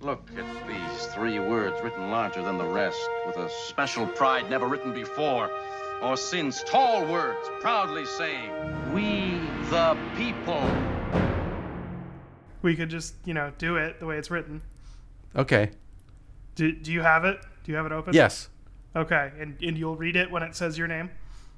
Look at these three words written larger than the rest, with a special pride never written before or since. Tall words proudly saying, We the people. We could just, you know, do it the way it's written. Okay. Do, do you have it? Do you have it open? Yes. Okay, and, and you'll read it when it says your name?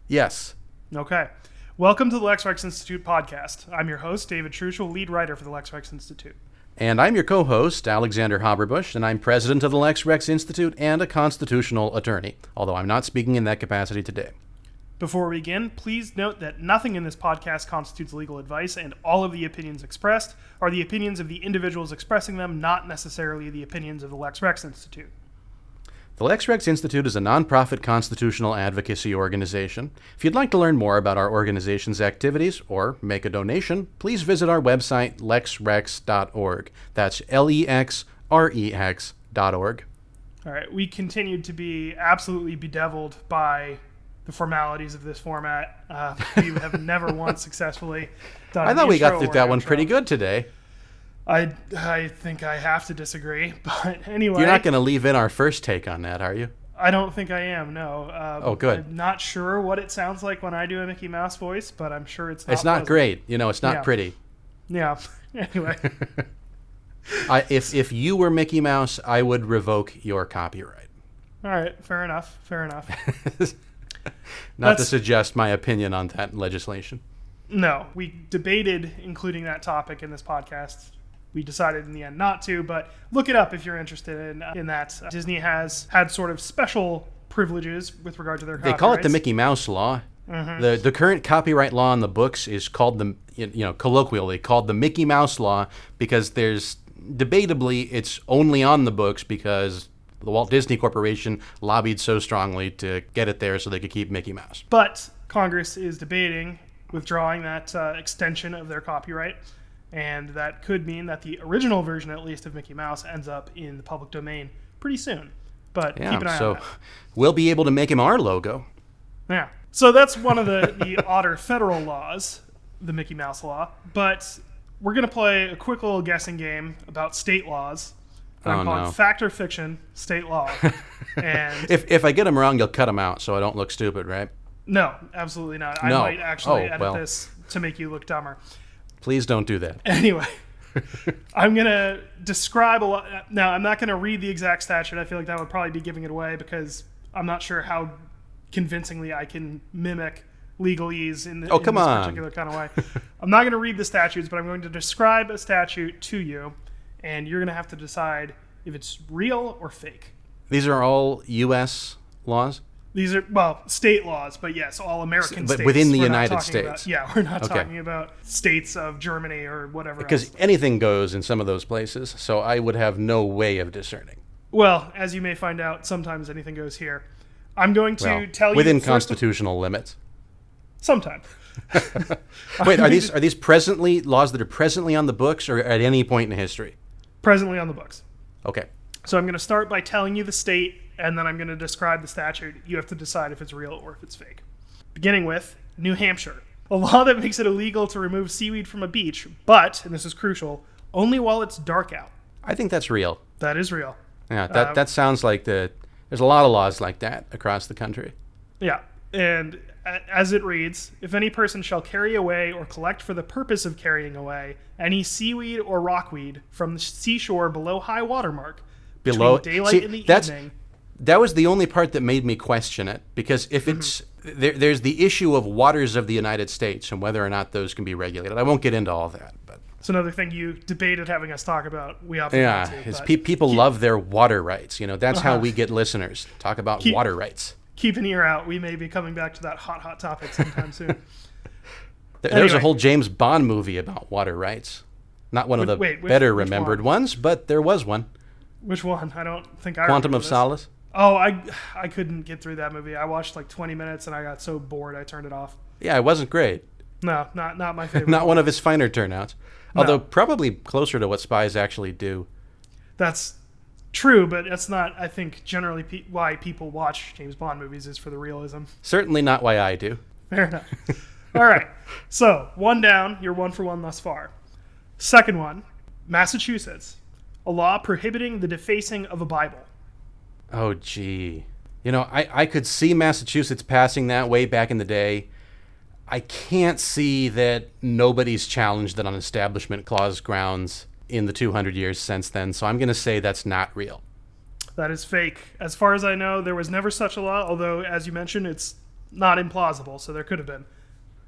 Yes. Okay. Welcome to the Lex Rex Institute podcast. I'm your host, David Truschel, lead writer for the Lex Rex Institute. And I'm your co host, Alexander Haberbush, and I'm president of the Lex Rex Institute and a constitutional attorney, although I'm not speaking in that capacity today. Before we begin, please note that nothing in this podcast constitutes legal advice, and all of the opinions expressed are the opinions of the individuals expressing them, not necessarily the opinions of the Lex Rex Institute. The Lex Rex Institute is a nonprofit constitutional advocacy organization. If you'd like to learn more about our organization's activities or make a donation, please visit our website, lexrex.org. That's L E X R E X.org. All right, we continued to be absolutely bedeviled by the formalities of this format. Uh, we have never once successfully done. I thought we got through that one pretty good today. I I think I have to disagree, but anyway, You're not going to leave in our first take on that, are you? I don't think I am. No. Uh, Oh, good. I'm not sure what it sounds like when I do a Mickey Mouse voice, but I'm sure it's not. It's not pleasant. great. You know, it's not Yeah. pretty. Yeah. Anyway, I, if, if you were Mickey Mouse, I would revoke your copyright. all right. Fair enough. Fair enough. Not to suggest my opinion on that legislation. No, we debated including that topic in this podcast. We decided in the end not to, but look it up if you're interested in in that. Uh, Disney has had sort of special privileges with regard to their. They call it the. Mickey Mouse law. Mm-hmm. The the current copyright law in the books is called the you know colloquially called the Mickey Mouse law because there's debatably it's only on the books because the Walt Disney Corporation lobbied so strongly to get it there so they could keep Mickey Mouse. But Congress is debating withdrawing that uh, extension of their copyright, and that could mean that the original version, at least, of Mickey Mouse ends up in the public domain pretty soon. But keep an eye so on that. So we'll be able to make him our logo. Yeah. So that's one of the, the odder federal laws, the Mickey Mouse law. But we're going to play a quick little guessing game about state laws. Oh, I'm calling no. fact or fiction, state law. and If if I get him wrong, you'll cut him out so I don't look stupid, right? no, absolutely not. No. I might actually Oh, edit well. this to make you look dumber. Please don't do that. Anyway, I'm going to describe a lot. Now, I'm not going to read the exact statute. I feel like that would probably be giving it away because I'm not sure how convincingly I can mimic legalese in, the, Oh, in this on. particular kind of way. I'm not going to read the statutes, but I'm going to describe a statute to you, and you're going to have to decide if it's real or fake. These are all U.S. laws. These are well state laws, but yes, all American But states. within the We're United States. about- yeah, we're not Okay. talking about states of Germany or whatever. Because else. anything goes in some of those places, so I would have no way of discerning. Well, as you may find out, sometimes anything goes here. I'm going to Well, tell you within first of- constitutional limits. sometime. Wait, are these are these presently laws that are presently on the books, or at any point in history? presently on the books. Okay. So I'm going to start by telling you the state, and then I'm going to describe the statute. You have to decide if it's real or if it's fake. Beginning with New Hampshire, a law that makes it illegal to remove seaweed from a beach, but, and this is crucial, only while it's dark out. I think that's real. That is real. Yeah, that Um, that sounds like the. There's a lot of laws like that across the country. Yeah. And as it reads, if any person shall carry away or collect for the purpose of carrying away any seaweed or rockweed from the seashore below high water mark, Below- daylight See, and the that's- evening. That was the only part that made me question it because if Mm-hmm. it's there, there's the issue of waters of the United States and whether or not those can be regulated. I won't get into all that, but It's another thing you debated having us talk about. We often yeah, to, pe- people love their water rights. You know, that's how Uh-huh. we get listeners. Talk about Keep- water rights. keep an ear out. We may be coming back to that hot, hot topic sometime soon. There, there was a whole James Bond movie about water rights. Not one of the Wait, which- better remembered one? ones, but there was one. Which one? I don't think I Quantum of this. Solace. Oh, I I couldn't get through that movie. I watched like 20 minutes and I got so bored I turned it off. Yeah, it wasn't great. No, not not my favorite. Not one of his finer turnouts. Although probably closer to what spies actually do. That's true, but that's not. I think generally pe- why people watch James Bond movies is for the realism. Certainly not why I do. Fair enough. All right. So one down. You're one for one thus far. Second one, Massachusetts. A law prohibiting the defacing of a Bible. Oh, gee. You know, I, I could see Massachusetts passing that way back in the day. I can't see that nobody's challenged it on Establishment Clause grounds in the 200 years since then, so I'm going to say that's not real. That is fake. As far as I know, there was never such a law, although, as you mentioned, it's not implausible, so there could have been.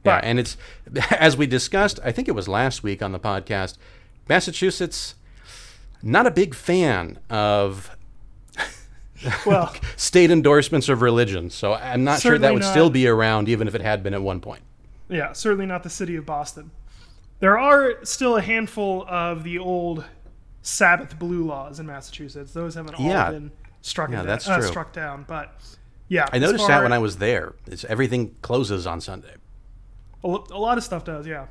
Yeah, and it's, as we discussed, I think it was last week on the podcast, Massachusetts, not a big fan of Well, state endorsements of religion, so I'm not sure that would not. still be around even if it had been at one point. yeah, certainly not the city of Boston. There are still a handful of the old Sabbath blue laws in Massachusetts. Those haven't all Yeah. been struck, Yeah, down, that's uh, true. struck down. But yeah, I noticed far- that when I was there. It's, everything closes on Sunday. A a lot of stuff does, yeah.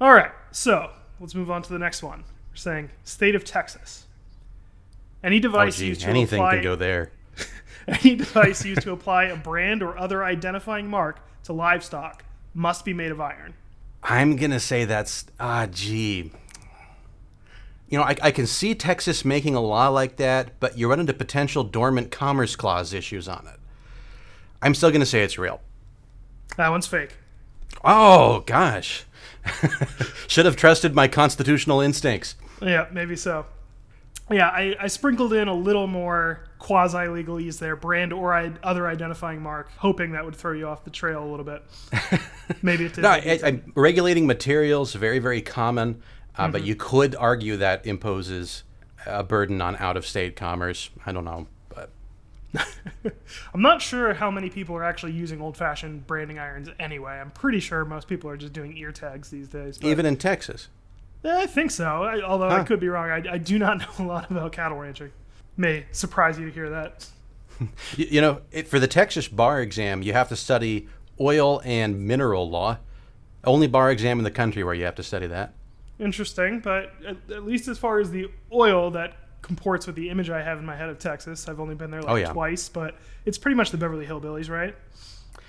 All right, so let's move on to the next one. We're saying state of Texas. Any Oh, device gee, used to anything apply can go there. any device used to apply a brand or other identifying mark to livestock must be made of iron. I'm gonna say that's ah, gee. You know, I, I can see Texas making a law like that, but you run into potential dormant commerce clause issues on it. I'm still gonna say it's real. That one's fake. Oh gosh, should have trusted my constitutional instincts. Yeah, maybe so. Yeah, I, I sprinkled in a little more quasi legalese there, brand or I, other identifying mark, hoping that would throw you off the trail a little bit. Maybe it did. No, I, I, regulating materials very very common, uh, Mm-hmm. but you could argue that imposes a burden on out of state commerce. I don't know, but I'm not sure how many people are actually using old fashioned branding irons anyway. I'm pretty sure most people are just doing ear tags these days. But even in Texas. Yeah, I think so. I, although I could be wrong. I, I do not know a lot about cattle ranching. May surprise you to hear that. You, you know, it, for the Texas bar exam, you have to study oil and mineral law. Only bar exam in the country where you have to study that. Interesting, but at, at least as far as the oil that comports with the image I have in my head of Texas, I've only been there like Oh, yeah. twice, but it's pretty much the Beverly Hillbillies, right?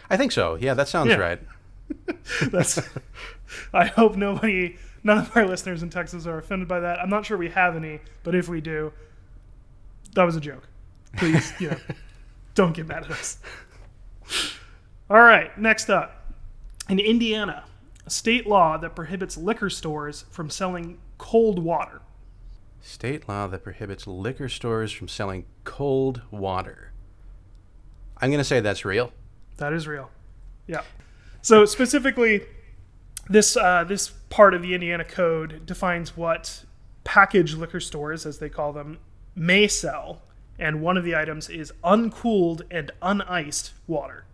I think so. Yeah, that sounds Yeah. right. That's. I hope nobody, none of our listeners in Texas are offended by that. I'm not sure we have any, but if we do, that was a joke. Please, you know, don't get mad at us. All right, next up. In Indiana, a state law that prohibits liquor stores from selling cold water. State law that prohibits liquor stores from selling cold water. I'm going to say that's real. That is real. Yeah. So specifically, this uh, this part of the Indiana Code defines what package liquor stores, as they call them, may sell, and one of the items is uncooled and uniced water.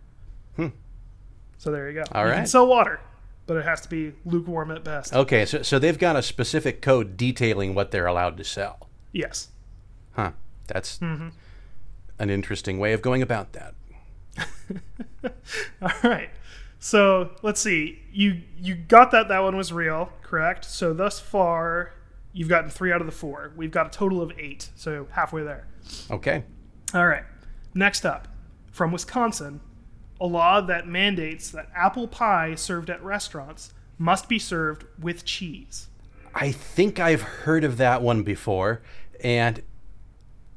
So there you go. All you can sell water, but it has to be lukewarm at best. Okay, so, so they've got a specific code detailing what they're allowed to sell. Yes. Huh. That's Mm-hmm. an interesting way of going about that. All right. So let's see. You you got that that one was real, correct? So thus far, you've gotten three out of the four. We've got a total of eight, so halfway there. Okay. All right. Next up, from Wisconsin, a law that mandates that apple pie served at restaurants must be served with cheese. I think I've heard of that one before, and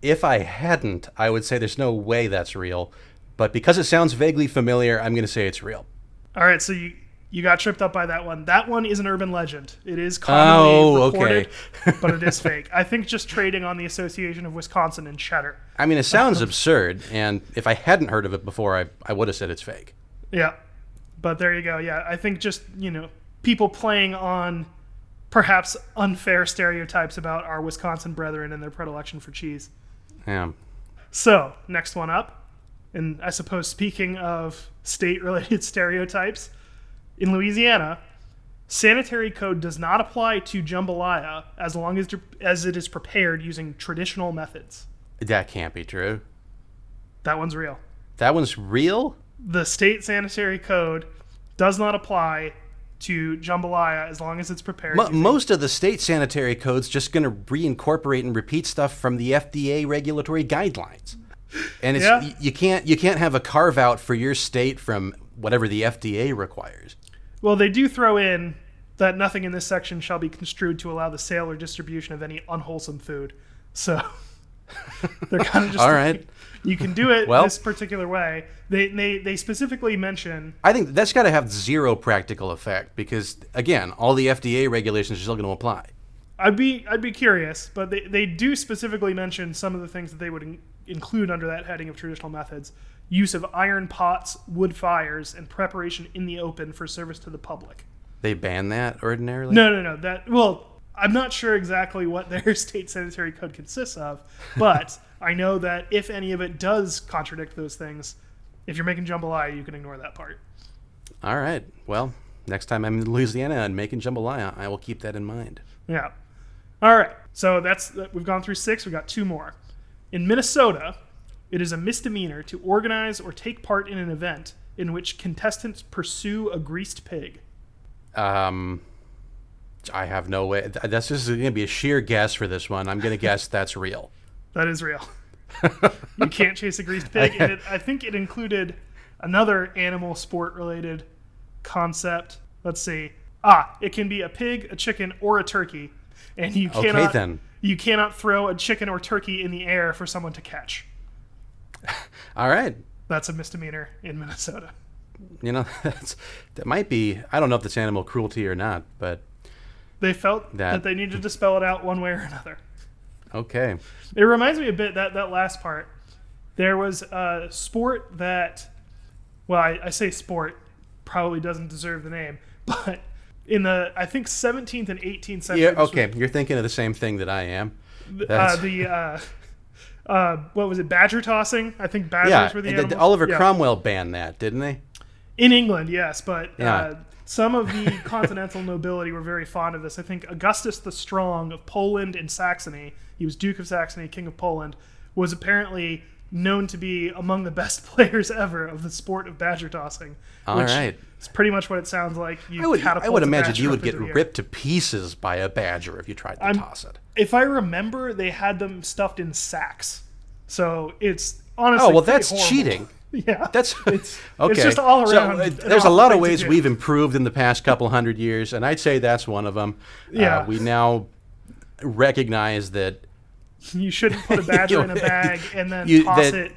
if I hadn't, I would say there's no way that's real. But because it sounds vaguely familiar, I'm going to say it's real. All right, so you you got tripped up by that one. That one is an urban legend. It is commonly Oh, reported, okay. but it is fake. I think just trading on the Association of Wisconsin and cheddar. I mean, it sounds absurd, and if I hadn't heard of it before, I, I would have said it's fake. Yeah. But there you go. Yeah. I think just, you know, people playing on perhaps unfair stereotypes about our Wisconsin brethren and their predilection for cheese. Yeah. So, next one up. And I suppose speaking of state related stereotypes, in Louisiana, sanitary code does not apply to jambalaya as long as, as it is prepared using traditional methods. That can't be true. That one's real. That one's real? the state sanitary code does not apply to jambalaya as long as it's prepared. Using- most of the state sanitary code's just going to reincorporate and repeat stuff from the FDA regulatory guidelines. And it's Yeah. you can't you can't have a carve out for your state from whatever the FDA requires. well, they do throw in that nothing in this section shall be construed to allow the sale or distribution of any unwholesome food. So they're kind of just All right. You can do it Well- this particular way. They they they specifically mention I think that's got to have zero practical effect because, again, all the FDA regulations are still going to apply. I'd be I'd be curious, but they, they do specifically mention some of the things that they would include under that heading of traditional methods: use of iron pots, wood fires, and preparation in the open for service to the public. They ban that ordinarily. No, no, no. That well, I'm not sure exactly what their state sanitary code consists of, but I know that if any of it does contradict those things, if you're making jambalaya, you can ignore that part. All right. Well, next time I'm in Louisiana and making jambalaya, I will keep that in mind. Yeah. All right. So that's we've gone through six. We got two more. In Minnesota, it is a misdemeanor to organize or take part in an event in which contestants pursue a greased pig. Um, I have no way. th- That's just going to be a sheer guess for this one. I'm going to guess that's real. That is real. you can't chase a greased pig. And it, I think it included another animal sport related concept. Let's see. Ah, it can be a pig, a chicken, or a turkey, and you cannot. Okay, then. You cannot throw a chicken or turkey in the air for someone to catch. All right. That's a misdemeanor in Minnesota. You know, that's, that might be. I don't know if that's animal cruelty or not, but They felt That- that, they needed to spell it out one way or another. okay. It reminds me a bit that that last part. There was a sport that, well, I, I say sport, probably doesn't deserve the name, but in the I think 17th and 18th century, Yeah. was, Okay. You're thinking of the same thing that I am. uh, the uh, uh, what was it? Badger tossing. I think badgers yeah. were the th- th- animals. Oliver Yeah. Cromwell banned that, didn't they? in England, yes, but Yeah. uh, some of the continental nobility were very fond of this. I think Augustus the Strong of Poland and Saxony, he was Duke of Saxony, King of Poland, was apparently known to be among the best players ever of the sport of badger tossing. All right. It's pretty much what it sounds like. You I would. I would imagine you would get into the air. ripped to pieces by a badger if you tried to I'm- toss it. If I remember, they had them stuffed in sacks. So it's honestly Oh well, that's horrible. cheating. Yeah, That's it's okay. It's just all So, around. uh, there's a lot of ways we've improved in the past couple hundred years, and I'd say that's one of them. Yeah. Uh, we now recognize that You shouldn't put a badger in a bag and then You- toss that- it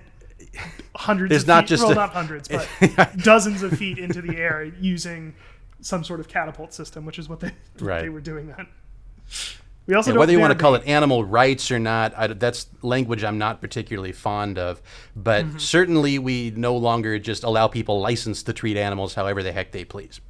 hundreds There's of not feet, just well, a- not hundreds, but dozens of feet into the air using some sort of catapult system, which is what they Right. they were doing then. We also whether you want to call it animal rights or not, I, that's language I'm not particularly fond of. But Mm-hmm. certainly, we no longer just allow people license to treat animals however the heck they please.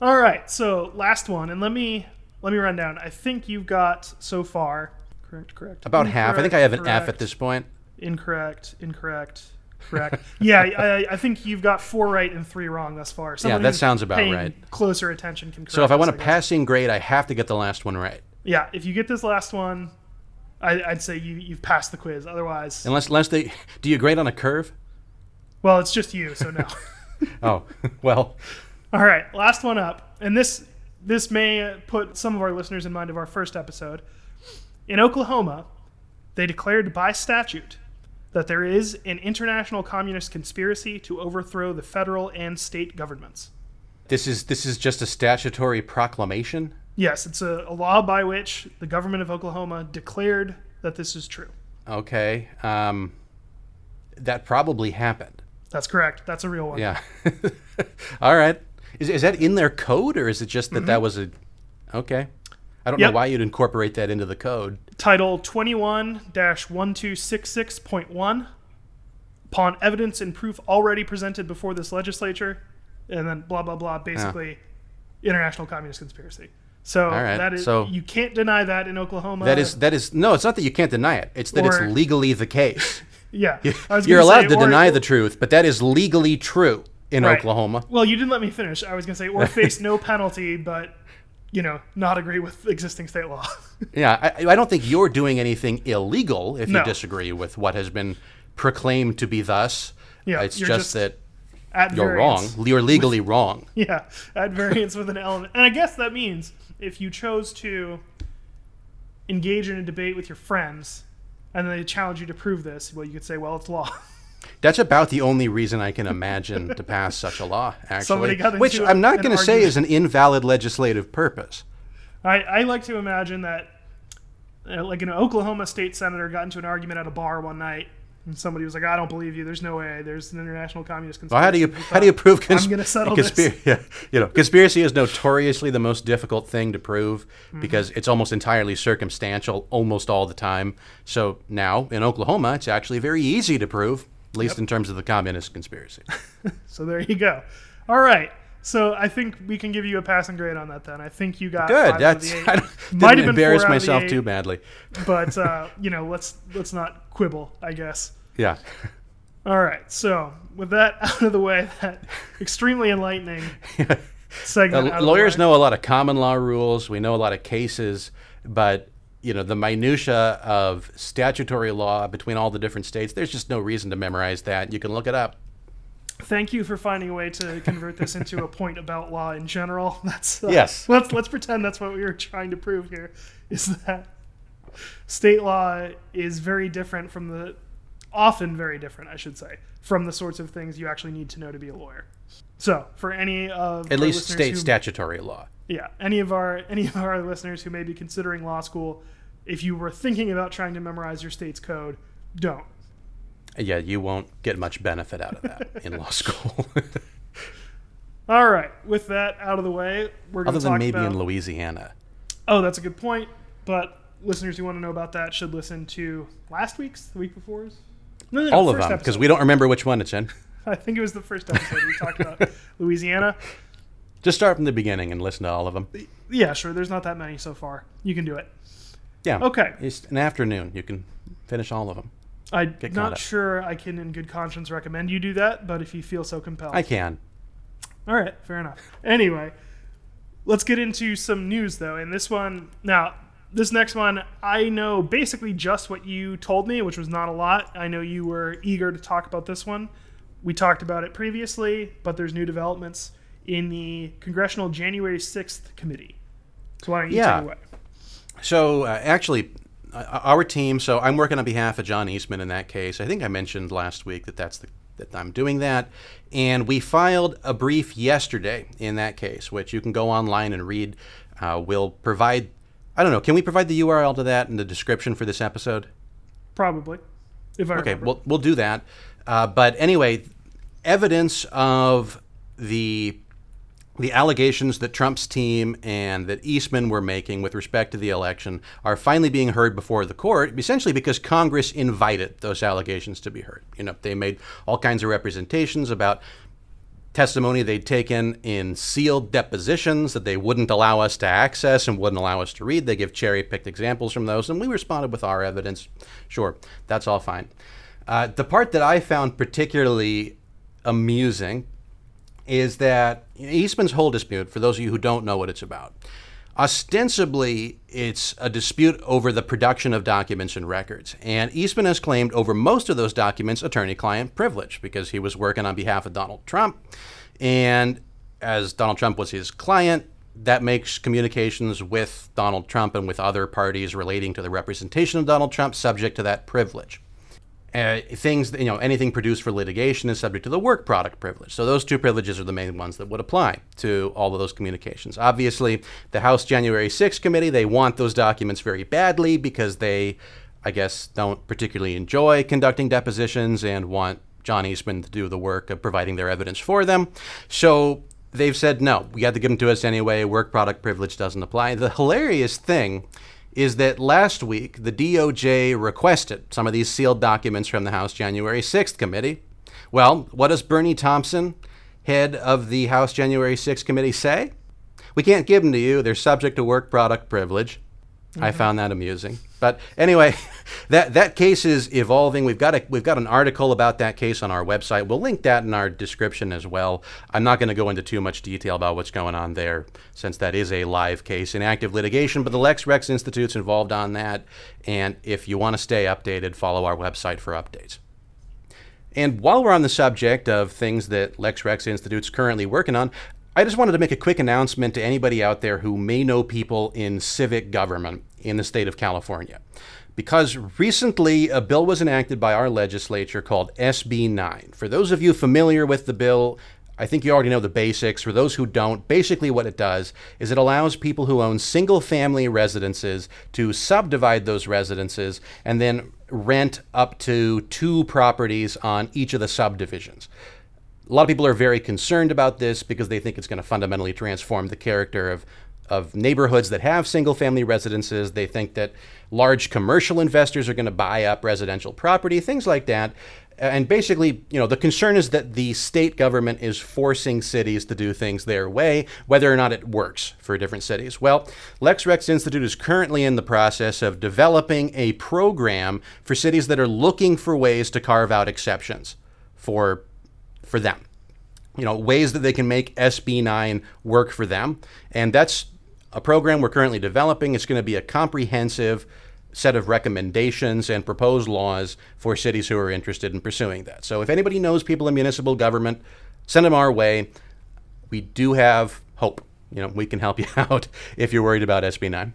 All right, so last one, and let me let me run down. I think you've got so far correct, correct. About half. I think I have an F at this point. Incorrect, incorrect, correct. yeah, I, I think you've got four right and three wrong thus far. Someone that sounds about right. Closer attention can. So if I want a this, guess. passing grade, I have to get the last one right. Yeah, if you get this last one, I, I'd say you you've passed the quiz. Otherwise, Unless, unless they do you grade on a curve? well, it's just you. So no. Oh, well, All right, last one up, and this this may put some of our listeners in mind of our first episode. In Oklahoma, they declared by statute that there is an international communist conspiracy to overthrow the federal and state governments. this is this is just a statutory proclamation. Yes, it's a, a law by which the government of Oklahoma declared that this is true. Okay, um, that probably happened. That's correct. That's a real one. Yeah. All right. Is, is that in their code, or is it just that that was a? Okay. I don't Mm-hmm. Yep. know why you'd incorporate that into the code. Title 21 1266.1 Upon evidence and proof already presented before this legislature, and then blah, blah, blah, basically, international communist conspiracy. So, right, that is, so- you can't deny that in Oklahoma. That is that is no. It's not that you can't deny it. It's that Or- it's legally the case. yeah. You're allowed say, to or- deny the truth, but that is legally true in Right. Oklahoma. Well, you didn't let me finish. I was going to say, or face no penalty, but, you know, not agree with existing state law. Yeah, I, I don't think you're doing anything illegal if No. you disagree with what has been proclaimed to be thus. Yeah, it's just, just that At you're wrong. You're legally wrong. Yeah, at variance with an element. And I guess that means if you chose to engage in a debate with your friends and they challenge you to prove this, well, you could say, well, it's law. That's about the only reason I can imagine to pass such a law, actually. Somebody got into which I'm not going to say is an invalid legislative purpose. I, I like to imagine that, uh, like an Oklahoma state senator got into an argument at a bar one night, and somebody was like, "I don't believe you. There's no way. There's an international communist conspiracy." Well, how do you how do you prove cons- I'm going to settle this. conspiracy? Yeah, you know, conspiracy is notoriously the most difficult thing to prove Mm-hmm. because it's almost entirely circumstantial almost all the time. So now in Oklahoma, it's actually very easy to prove, at least in terms of the communist conspiracy. So there you go. All right. So I think we can give you a passing grade on that. Then I think you got Good. five out of That's. I don't- Might have didn't embarrass four out of the myself eight. too badly. but uh, you know, let's let's not quibble. I guess. Yeah. All right. So with that out of the way, that extremely enlightening segment. Uh, out of the lawyers know a lot of common law rules. We know a lot of cases, but you know the minutia of statutory law between all the different states. There's just no reason to memorize that. You can look it up. Thank you for finding a way to convert this into a point about law in general. That's uh, Yes. Let's let's pretend that's what we were trying to prove here. Is that state law is very different from the often very different, I should say, from the sorts of things you actually need to know to be a lawyer. So, for any of At least state who- statutory law. yeah, any of our any of our listeners who may be considering law school, if you were thinking about trying to memorize your state's code, don't. Yeah, you won't get much benefit out of that in law school. All right, with that out of the way, we're going Other to than talk maybe about. in Louisiana. Oh, that's a good point. But listeners who want to know about that should listen to last week's, the week before's. No, no, no, All of them, because we don't remember which one it's in. I think it was the first episode we talked about Louisiana. Just start from the beginning and listen to all of them. Yeah, sure. There's not that many so far. You can do it. Yeah. Okay. It's an afternoon. You can finish all of them. I'm not up. sure I can, in good conscience, recommend you do that. But if you feel so compelled, I can. All right, fair enough. Anyway, let's get into some news though. And this one, now, this next one, I know basically just what you told me, which was not a lot. I know you were eager to talk about this one. We talked about it previously, but there's new developments in the Congressional January 6th committee. So why don't you Yeah. take it away? So uh, actually, uh, our team. So I'm working on behalf of John Eastman in that case. I think I mentioned last week that that's the that I'm doing that, and we filed a brief yesterday in that case, which you can go online and read. Uh, we'll provide. I don't know. Can we provide the URL to that in the description for this episode? Probably. If I Okay, remember. we'll, we'll do that. Uh, but anyway, evidence of the the allegations that Trump's team and that Eastman were making with respect to the election are finally being heard before the court, essentially because Congress invited those allegations to be heard. You know, they made all kinds of representations about testimony they'd taken in sealed depositions that they wouldn't allow us to access and wouldn't allow us to read. They give cherry picked examples from those, and we responded with our evidence. Sure, that's all fine. Uh, the part that I found particularly amusing is that Eastman's whole dispute, for those of you who don't know what it's about, ostensibly it's a dispute over the production of documents and records. And Eastman has claimed over most of those documents attorney client privilege because he was working on behalf of Donald Trump. And as Donald Trump was his client, that makes communications with Donald Trump and with other parties relating to the representation of Donald Trump subject to that privilege uh, things you know anything produced for litigation is subject to the work product privilege. So those two privileges are the main ones that would apply to all of those communications. Obviously the house january 6th committee they want those documents very badly because they i guess don't particularly enjoy conducting depositions and want john eastman to do the work of providing their evidence for them. So they've said no we got to give them to us anyway. Work product privilege doesn't apply. The hilarious thing is that last week the DOJ requested some of these sealed documents from the House January 6th committee. Well, what does Bennie Thompson, head of the House January 6th committee, say? We can't give them to you. They're subject to work product privilege. I found that amusing. But anyway, that that case is evolving. We've got a we've got an article about that case on our website. We'll link that in our description as well. I'm not going to go into too much detail about what's going on there, since that is a live case in active litigation. But the Lex Rex Institute's involved on that, and if you want to stay updated, follow our website for updates. And while we're on the subject of things that Lex Rex Institute's currently working on, I just wanted to make a quick announcement to anybody out there who may know people in civic government in the state of California. because recently a bill was enacted by our legislature called SB 9. For those of you familiar with the bill, I think you already know the basics. For those who don't, basically what it does is it allows people who own single family residences to subdivide those residences and then rent up to two properties on each of the subdivisions. A lot of people are very concerned about this because they think it's going to fundamentally transform the character of, of neighborhoods that have single family residences. They think that large commercial investors are going to buy up residential property, things like that. And basically, you know, the concern is that the state government is forcing cities to do things their way, whether or not it works for different cities. Well, Lex Rex Institute is currently in the process of developing a program for cities that are looking for ways to carve out exceptions for for them. You know, ways that they can make SB9 work for them. And that's a program we're currently developing. It's going to be a comprehensive set of recommendations and proposed laws for cities who are interested in pursuing that. So if anybody knows people in municipal government, send them our way. We do have hope. You know, we can help you out if you're worried about SB9.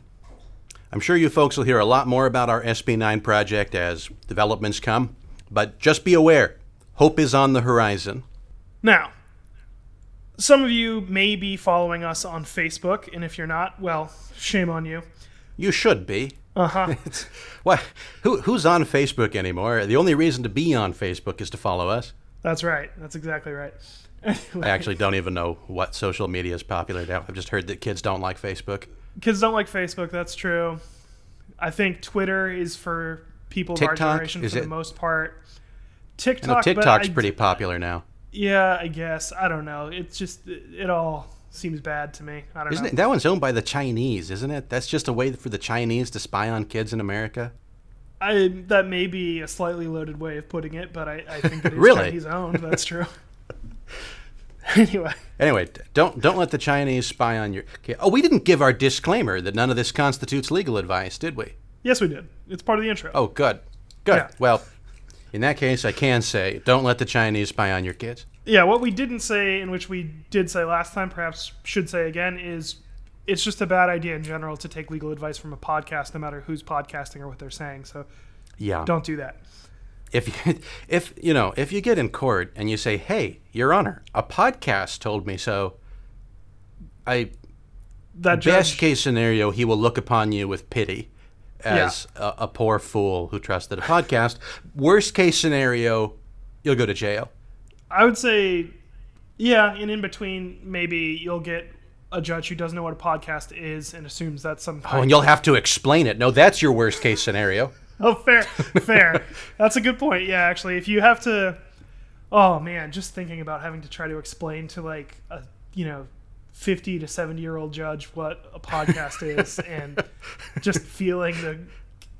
I'm sure you folks will hear a lot more about our SB9 project as developments come, but just be aware, hope is on the horizon. Now, some of you may be following us on Facebook, and if you're not, well, shame on you. You should be. Uh huh. What? Who, who's on Facebook anymore? The only reason to be on Facebook is to follow us. That's right. That's exactly right. I actually don't even know what social media is popular now. I've just heard that kids don't like Facebook. Kids don't like Facebook. That's true. I think Twitter is for people of our generation Is for it- the most part. TikTok, TikTok's I- pretty popular now. Yeah, I guess. I don't know. It's just it all seems bad to me. I don't Isn't know. it? That one's owned by the Chinese, isn't it? That's just a way for the Chinese to spy on kids in America. I that may be a slightly loaded way of putting it, but I, I think it is Really? Chinese owned. That's true. anyway, Anyway, don't don't let the Chinese spy on your kid. Oh, we didn't give our disclaimer that none of this constitutes legal advice, did we? yes, we did. It's part of the intro. Oh, good. Good. Yeah. Well, in that case, I can say don't let the Chinese spy on your kids. Yeah, what we didn't say, and which we did say last time, perhaps should say again, is it's just a bad idea in general to take legal advice from a podcast, no matter who's podcasting or what they're saying. So Yeah. don't do that. if you, if you know if you get in court and you say hey your honor a podcast told me so i That best case scenario he will look upon you with pity as a, a poor fool who trusted a podcast worst case scenario you'll go to jail I would say, yeah, and in between, maybe you'll get a judge who doesn't know what a podcast is and assumes that's some. oh and you'll have to explain it no that's your worst case scenario Oh, fair, fair. That's a good point. Yeah, actually, if you have to, oh man, just thinking about having to try to explain to like a you know, fifty to seventy year old judge what a podcast is, and just feeling the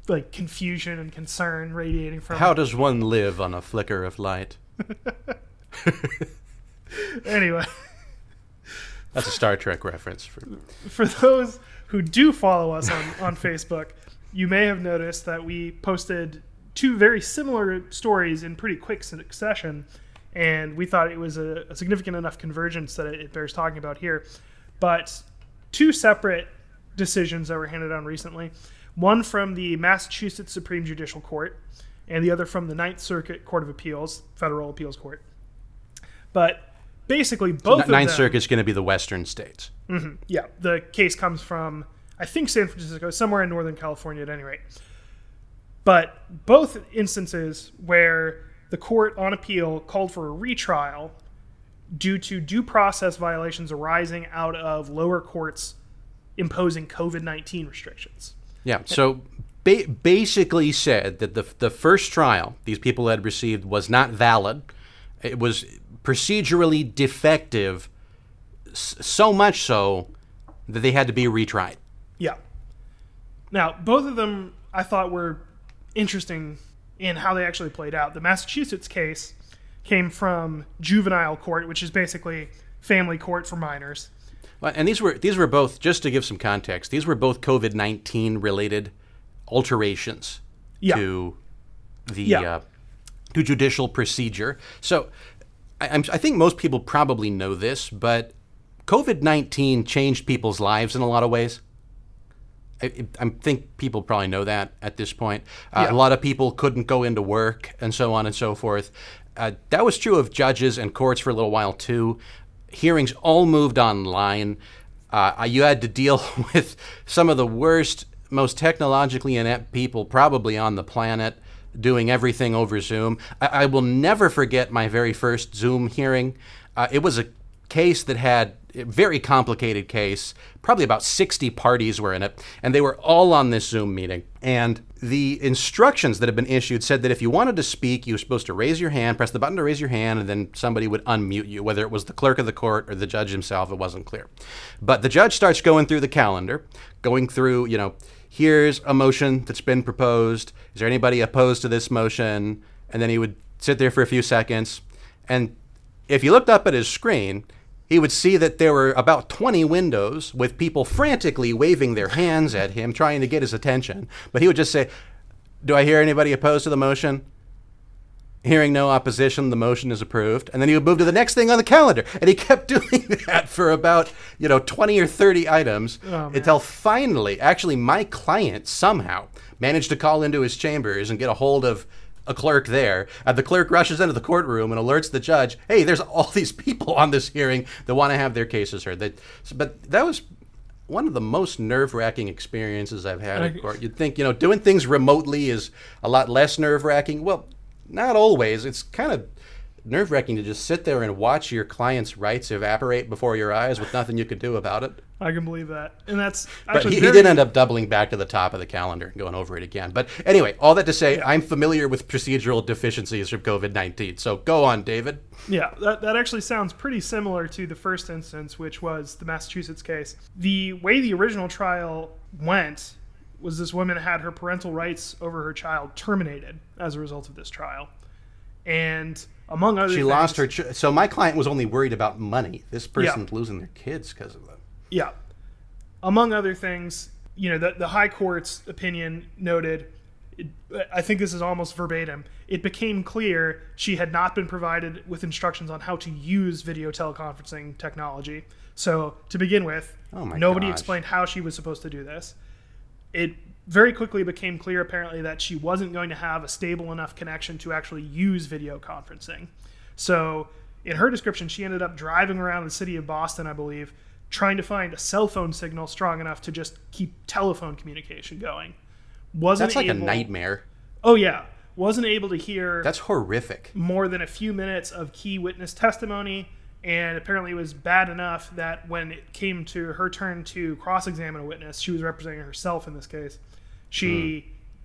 like confusion and concern radiating from. how does one live on a flicker of light? Anyway, that's a star trek reference for for those who do follow us on on Facebook, you may have noticed that we posted two very similar stories in pretty quick succession, and we thought it was a, a significant enough convergence that it, it bears talking about here. But two separate decisions that were handed down recently one from the Massachusetts Supreme Judicial Court, and the other from the Ninth Circuit Court of Appeals, Federal Appeals Court. But basically, both of ninth them, circuit's going to be the western states mm-hmm. yeah, the case comes from I think San Francisco, somewhere in Northern California at any rate. But both instances where the court on appeal called for a retrial due to due process violations arising out of lower courts imposing COVID 19 restrictions. Yeah. So ba- basically said that the the first trial these people had received was not valid. It was procedurally defective, so much so that they had to be retried. Yeah. Now, both of them I thought were interesting in how they actually played out. The Massachusetts case came from juvenile court, which is basically family court for minors. Well, And these were these were both just to give some context. These were both COVID nineteen related alterations Yeah. to the Yeah. uh, to judicial procedure. So I, I think most people probably know this, but COVID nineteen changed people's lives in a lot of ways. I, I think people probably know that at this point. Uh, Yeah. A lot of people couldn't go into work and so on and so forth. Uh, that was true of judges and courts for a little while too. Hearings all moved online. Uh, you had to deal with some of the worst, most technologically inept people probably on the planet doing everything over Zoom. I, I will never forget my very first Zoom hearing. Uh, it was a case that had very complicated case. Probably about 60 parties were in it, and they were all on this Zoom meeting. And the instructions that had been issued said that if you wanted to speak, you were supposed to raise your hand, press the button to raise your hand, and then somebody would unmute you, whether it was the clerk of the court or the judge himself, it wasn't clear. But the judge starts going through the calendar, going through, you know, here's a motion that's been proposed. Is there anybody opposed to this motion? And then he would sit there for a few seconds. And if you looked up at his screen, he would see that there were about 20 windows with people frantically waving their hands at him, trying to get his attention. But he would just say, Do I hear anybody opposed to the motion? Hearing no opposition, the motion is approved. And then he would move to the next thing on the calendar. And he kept doing that for about, you know, 20 or 30 items oh, until finally, actually, my client somehow managed to call into his chambers and get a hold of a clerk there. And the clerk rushes into the courtroom and alerts the judge, hey, there's all these people on this hearing that want to have their cases heard. That, but that was one of the most nerve-wracking experiences I've had in court. You'd think, you know, doing things remotely is a lot less nerve-wracking. Well, not always. It's kind of nerve-wracking to just sit there and watch your client's rights evaporate before your eyes with nothing you could do about it. I can believe that, and that's But actually he, he very, did end up doubling back to the top of the calendar and going over it again. But anyway, all that to say, I'm familiar with procedural deficiencies from COVID 19. So go on, David. Yeah, that, that actually sounds pretty similar to the first instance, which was the Massachusetts case. The way the original trial went was this woman had her parental rights over her child terminated as a result of this trial. And among other She things, lost her. Ch- so my client was only worried about money. This person's losing their kids because of that. Yeah. Among other things, you know, the, the High Court's opinion noted, it, I think this is almost verbatim, it became clear she had not been provided with instructions on how to use video teleconferencing technology. So, to begin with, Oh nobody gosh. explained how she was supposed to do this. It very quickly became clear, apparently, that she wasn't going to have a stable enough connection to actually use video conferencing. So, in her description, she ended up driving around the city of Boston, I believe, trying to find a cell phone signal strong enough to just keep telephone communication going. Wasn't That's like a nightmare. Oh yeah, wasn't able to hear That's horrific. more than a few minutes of key witness testimony, and apparently it was bad enough that when it came to her turn to cross-examine a witness, she was representing herself in this case. She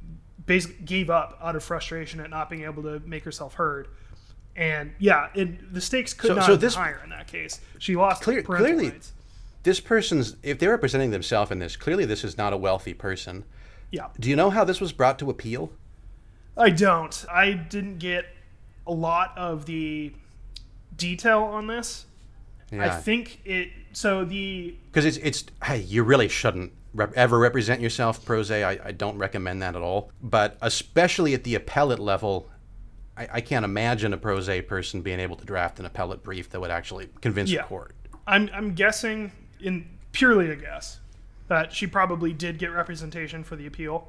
Hmm. basically gave up out of frustration at not being able to make herself heard. And yeah, it, the stakes could So- not so this- higher in that case. She lost Clear- clearly- rights. This person's, if they're representing themselves in this, clearly this is not a wealthy person. Yeah. Do you know how this was brought to appeal? I don't. I didn't get a lot of the detail on this. Yeah. I think it. So the Because it's, it's hey, you really shouldn't rep- ever represent yourself pro se. I, I don't recommend that at all. But especially at the appellate level, I, I can't imagine a pro se person being able to draft an appellate brief that would actually convince Yeah. the court. I'm I'm guessing in purely a guess that she probably did get representation for the appeal,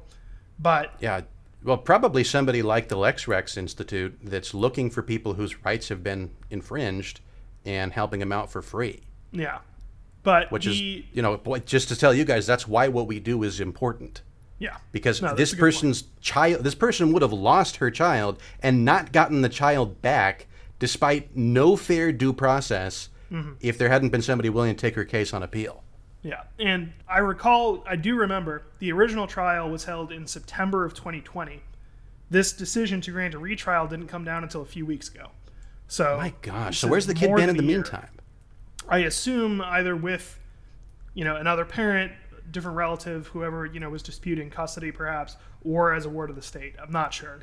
but Yeah. Well, probably somebody like the Lex Rex Institute that's looking for people whose rights have been infringed and helping them out for free. yeah, but Which the, is, you know, boy, just to tell you guys, that's why what we do is important. yeah because No, this point. person's child this person would have lost her child and not gotten the child back despite no fair due process Mm-hmm. if there hadn't been somebody willing to take her case on appeal Yeah, and I recall, I do remember, the original trial was held in September of 2020. This decision to grant a retrial didn't come down until a few weeks ago. So, my gosh so where's the kid been in the year. meantime I assume either with, you know, another parent, different relative, whoever you know was disputing custody, perhaps, or as a ward of the state. I'm not sure.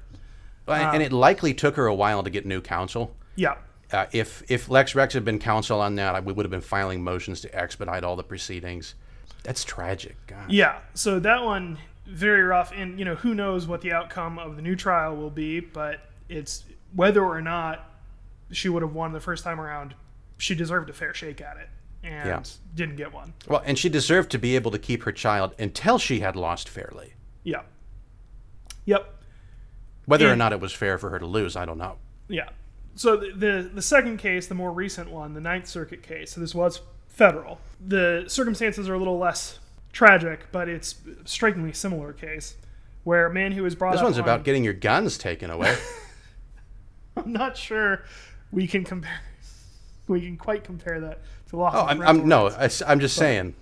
Well, and it likely took her a while to get new counsel Yeah, uh, if if lex rex had been counsel on that we would have been filing motions to expedite all the proceedings that's tragic God. yeah. So that one very rough, and you know who knows what the outcome of the new trial will be, but it's whether or not she would have won the first time around. She deserved a fair shake at it. and Yeah. didn't get one. Well, and she deserved to be able to keep her child until she had lost fairly. Yeah. Yep. Whether or not it was fair for her to lose, I don't know. Yeah. So the, the the second case, the more recent one, the Ninth Circuit case. So this was federal. The circumstances are a little less tragic, but it's a strikingly similar case where a man who was brought This up one's on- about getting your guns taken away. I'm not sure we can compare. We can quite compare that to loss. oh, I'm, I'm no. I, am just saying.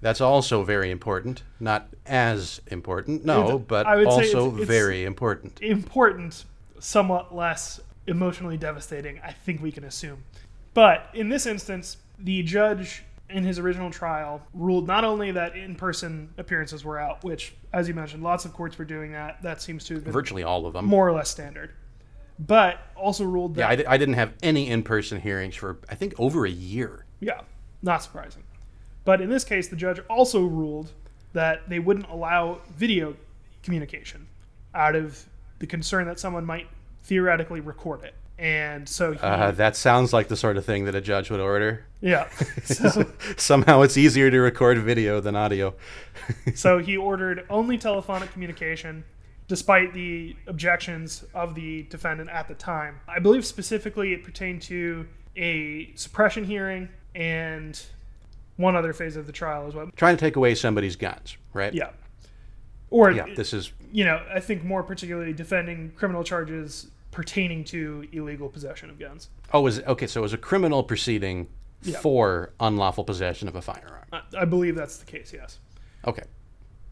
That's also very important. Not as important, no, but I would say also it's- it's- very important. important, somewhat less emotionally devastating, I think we can assume. But in this instance, the judge in his original trial ruled not only that in person appearances were out, which, as you mentioned, lots of courts were doing that. That seems to have been Virtually all of them. more or less standard. But also ruled Yeah, that, I, di- I didn't have any in-person hearings for I think over a year. yeah, not surprising. But in this case, the judge also ruled that they wouldn't allow video communication out of the concern that someone might theoretically record it. And so he, Uh, that sounds like the sort of thing that a judge would order. yeah. So, Somehow it's easier to record video than audio. so he ordered only telephonic communication despite the objections of the defendant at the time. I believe specifically it pertained to a suppression hearing and one other phase of the trial as well. Trying to take away somebody's guns, right? Yeah. Or, Yeah, this is you know, I think more particularly defending criminal charges pertaining to illegal possession of guns. Oh, was it, okay, so it was a criminal proceeding Yeah. for unlawful possession of a firearm. I, I believe that's the case, yes. Okay.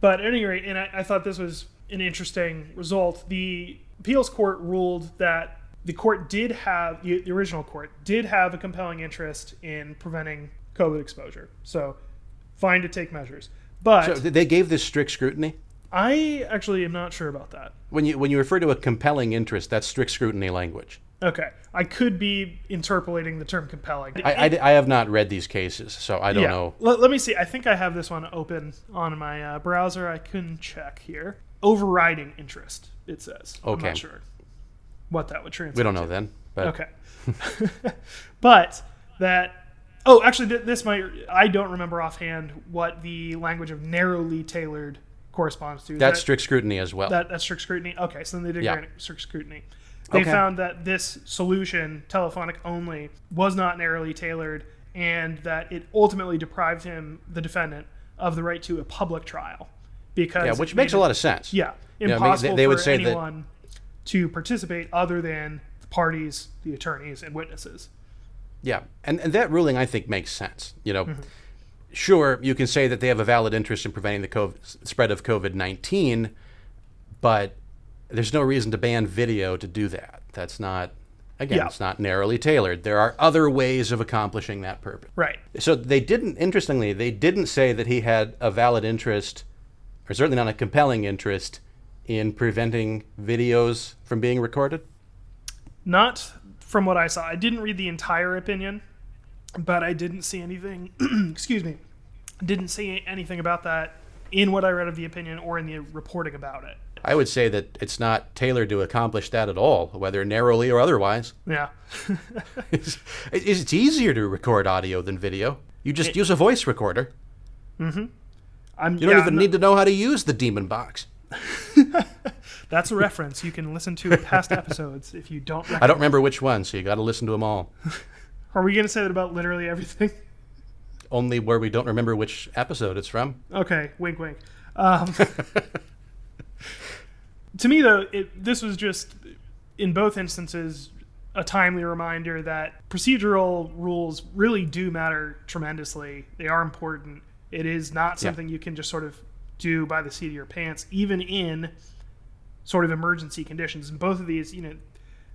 But at any rate, and I, I thought this was an interesting result. The appeals court ruled that the court did have the, the original court did have a compelling interest in preventing COVID exposure. So, fine to take measures. But So they gave this strict scrutiny? I actually am not sure about that. When you when you refer to a compelling interest, that's strict scrutiny language. Okay, I could be interpolating the term compelling. I, I, I have not read these cases, so I don't yeah. know. Let, let me see. I think I have this one open on my uh, browser. I can check here. Overriding interest. It says. I'm Okay. not sure what that would translate. We don't know then. But Okay. but that. Oh, actually, th- this might. I don't remember offhand what the language of narrowly tailored corresponds to. That's that- strict scrutiny as well. that that's strict scrutiny. Okay, so then they did Yeah. grant strict scrutiny. They Okay. found that this solution, telephonic only, was not narrowly tailored, and that it ultimately deprived him, the defendant, of the right to a public trial, because yeah, which makes a lot of sense. yeah I mean, they- impossible they would for say that- anyone to participate other than the parties, the attorneys, and witnesses. Yeah, and, and that ruling I think makes sense. You Mm-hmm. know, sure you can say that they have a valid interest in preventing the COVID, spread of COVID nineteen, but there's no reason to ban video to do that. That's not again, Yeah. it's not narrowly tailored. There are other ways of accomplishing that purpose. Right. So they didn't. Interestingly, they didn't say that he had a valid interest, or certainly not a compelling interest, in preventing videos from being recorded. Not from what I saw. I didn't read the entire opinion, but I didn't see anything. excuse me. Didn't see anything about that in what I read of the opinion or in the reporting about it. I would say that it's not tailored to accomplish that at all, whether narrowly or otherwise. Yeah. It's, it's easier to record audio than video. You just use a voice recorder. Mm-hmm. I'm, You don't yeah, even I'm need to know how to use the demon box. That's a reference. You can listen to past episodes if you don't. I don't remember which one, so you got to listen to them all. Are we going to say that about literally everything? Only where we don't remember which episode it's from. Okay, wink, wink. Um, to me, though, it, this was just, in both instances, a timely reminder that procedural rules really do matter tremendously. They are important. It is not something you can just sort of do by the seat of your pants, even in sort of emergency conditions. And both of these, you know,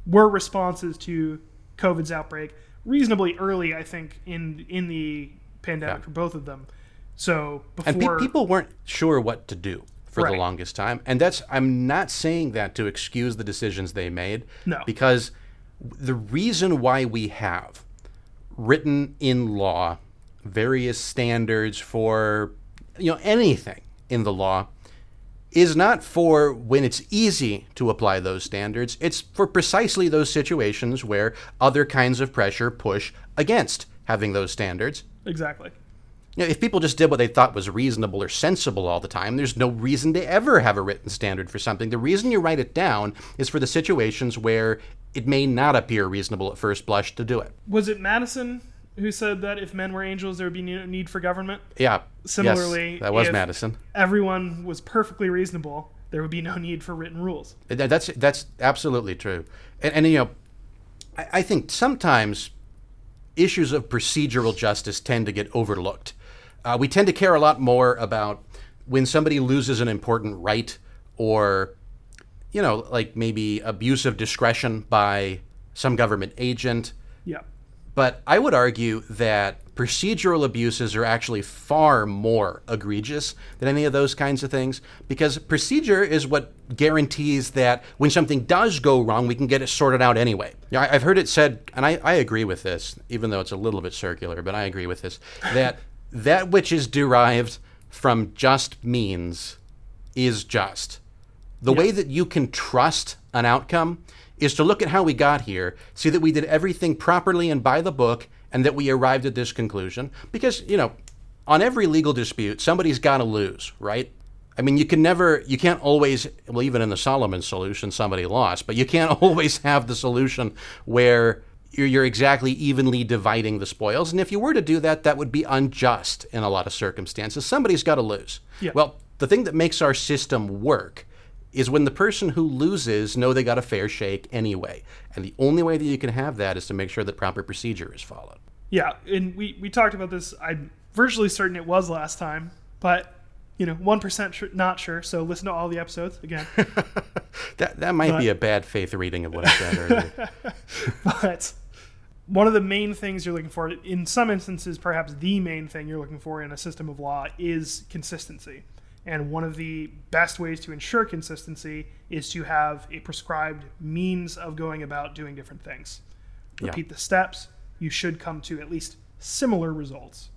were responses to COVID's outbreak reasonably early, I think, in in the pandemic Yeah. for both of them. So before And pe- people weren't sure what to do for Right. the longest time. And that's, I'm not saying that to excuse the decisions they made. No. Because the reason why we have written in law various standards for, you know, anything in the law is not for when it's easy to apply those standards. It's for precisely those situations where other kinds of pressure push against having those standards. Exactly. You know, if people just did what they thought was reasonable or sensible all the time, there's no reason to ever have a written standard for something. The reason you write it down is for the situations where it may not appear reasonable at first blush to do it. Was it Madison who said that if men were angels, there would be no need for government? Yeah. Similarly, yes, that was Madison. Everyone was perfectly reasonable. There would be no need for written rules. That's that's absolutely true, and, and you know, I, I think sometimes issues of procedural justice tend to get overlooked. Uh, we tend to care a lot more about when somebody loses an important right, or you know, like maybe abuse of discretion by some government agent. Yeah. But I would argue that procedural abuses are actually far more egregious than any of those kinds of things because procedure is what guarantees that when something does go wrong, we can get it sorted out anyway. You know, I've heard it said, and I, I agree with this, even though it's a little bit circular, but I agree with this, that that which is derived from just means is just. The way that you can trust an outcome is to look at how we got here, see that we did everything properly and by the book, and that we arrived at this conclusion. Because, you know, on every legal dispute, somebody's got to lose, right? I mean, you can never, you can't always, well, even in the Solomon solution, somebody lost, but you can't always have the solution where you're, you're exactly evenly dividing the spoils. And if you were to do that, that would be unjust in a lot of circumstances. Somebody's got to lose. Yeah. Well, the thing that makes our system work is when the person who loses know they got a fair shake anyway. And the only way that you can have that is to make sure that proper procedure is followed. Yeah, and we, we talked about this. I'm virtually certain it was last time, but you know, one percent not sure. So listen to all the episodes again. That that might be a bad faith reading of what I said earlier. but one of the main things you're looking for, in some instances, perhaps the main thing you're looking for in a system of law, is consistency. And one of the best ways to ensure consistency is to have a prescribed means of going about doing different things. Yeah. Repeat the steps, you should come to at least similar results.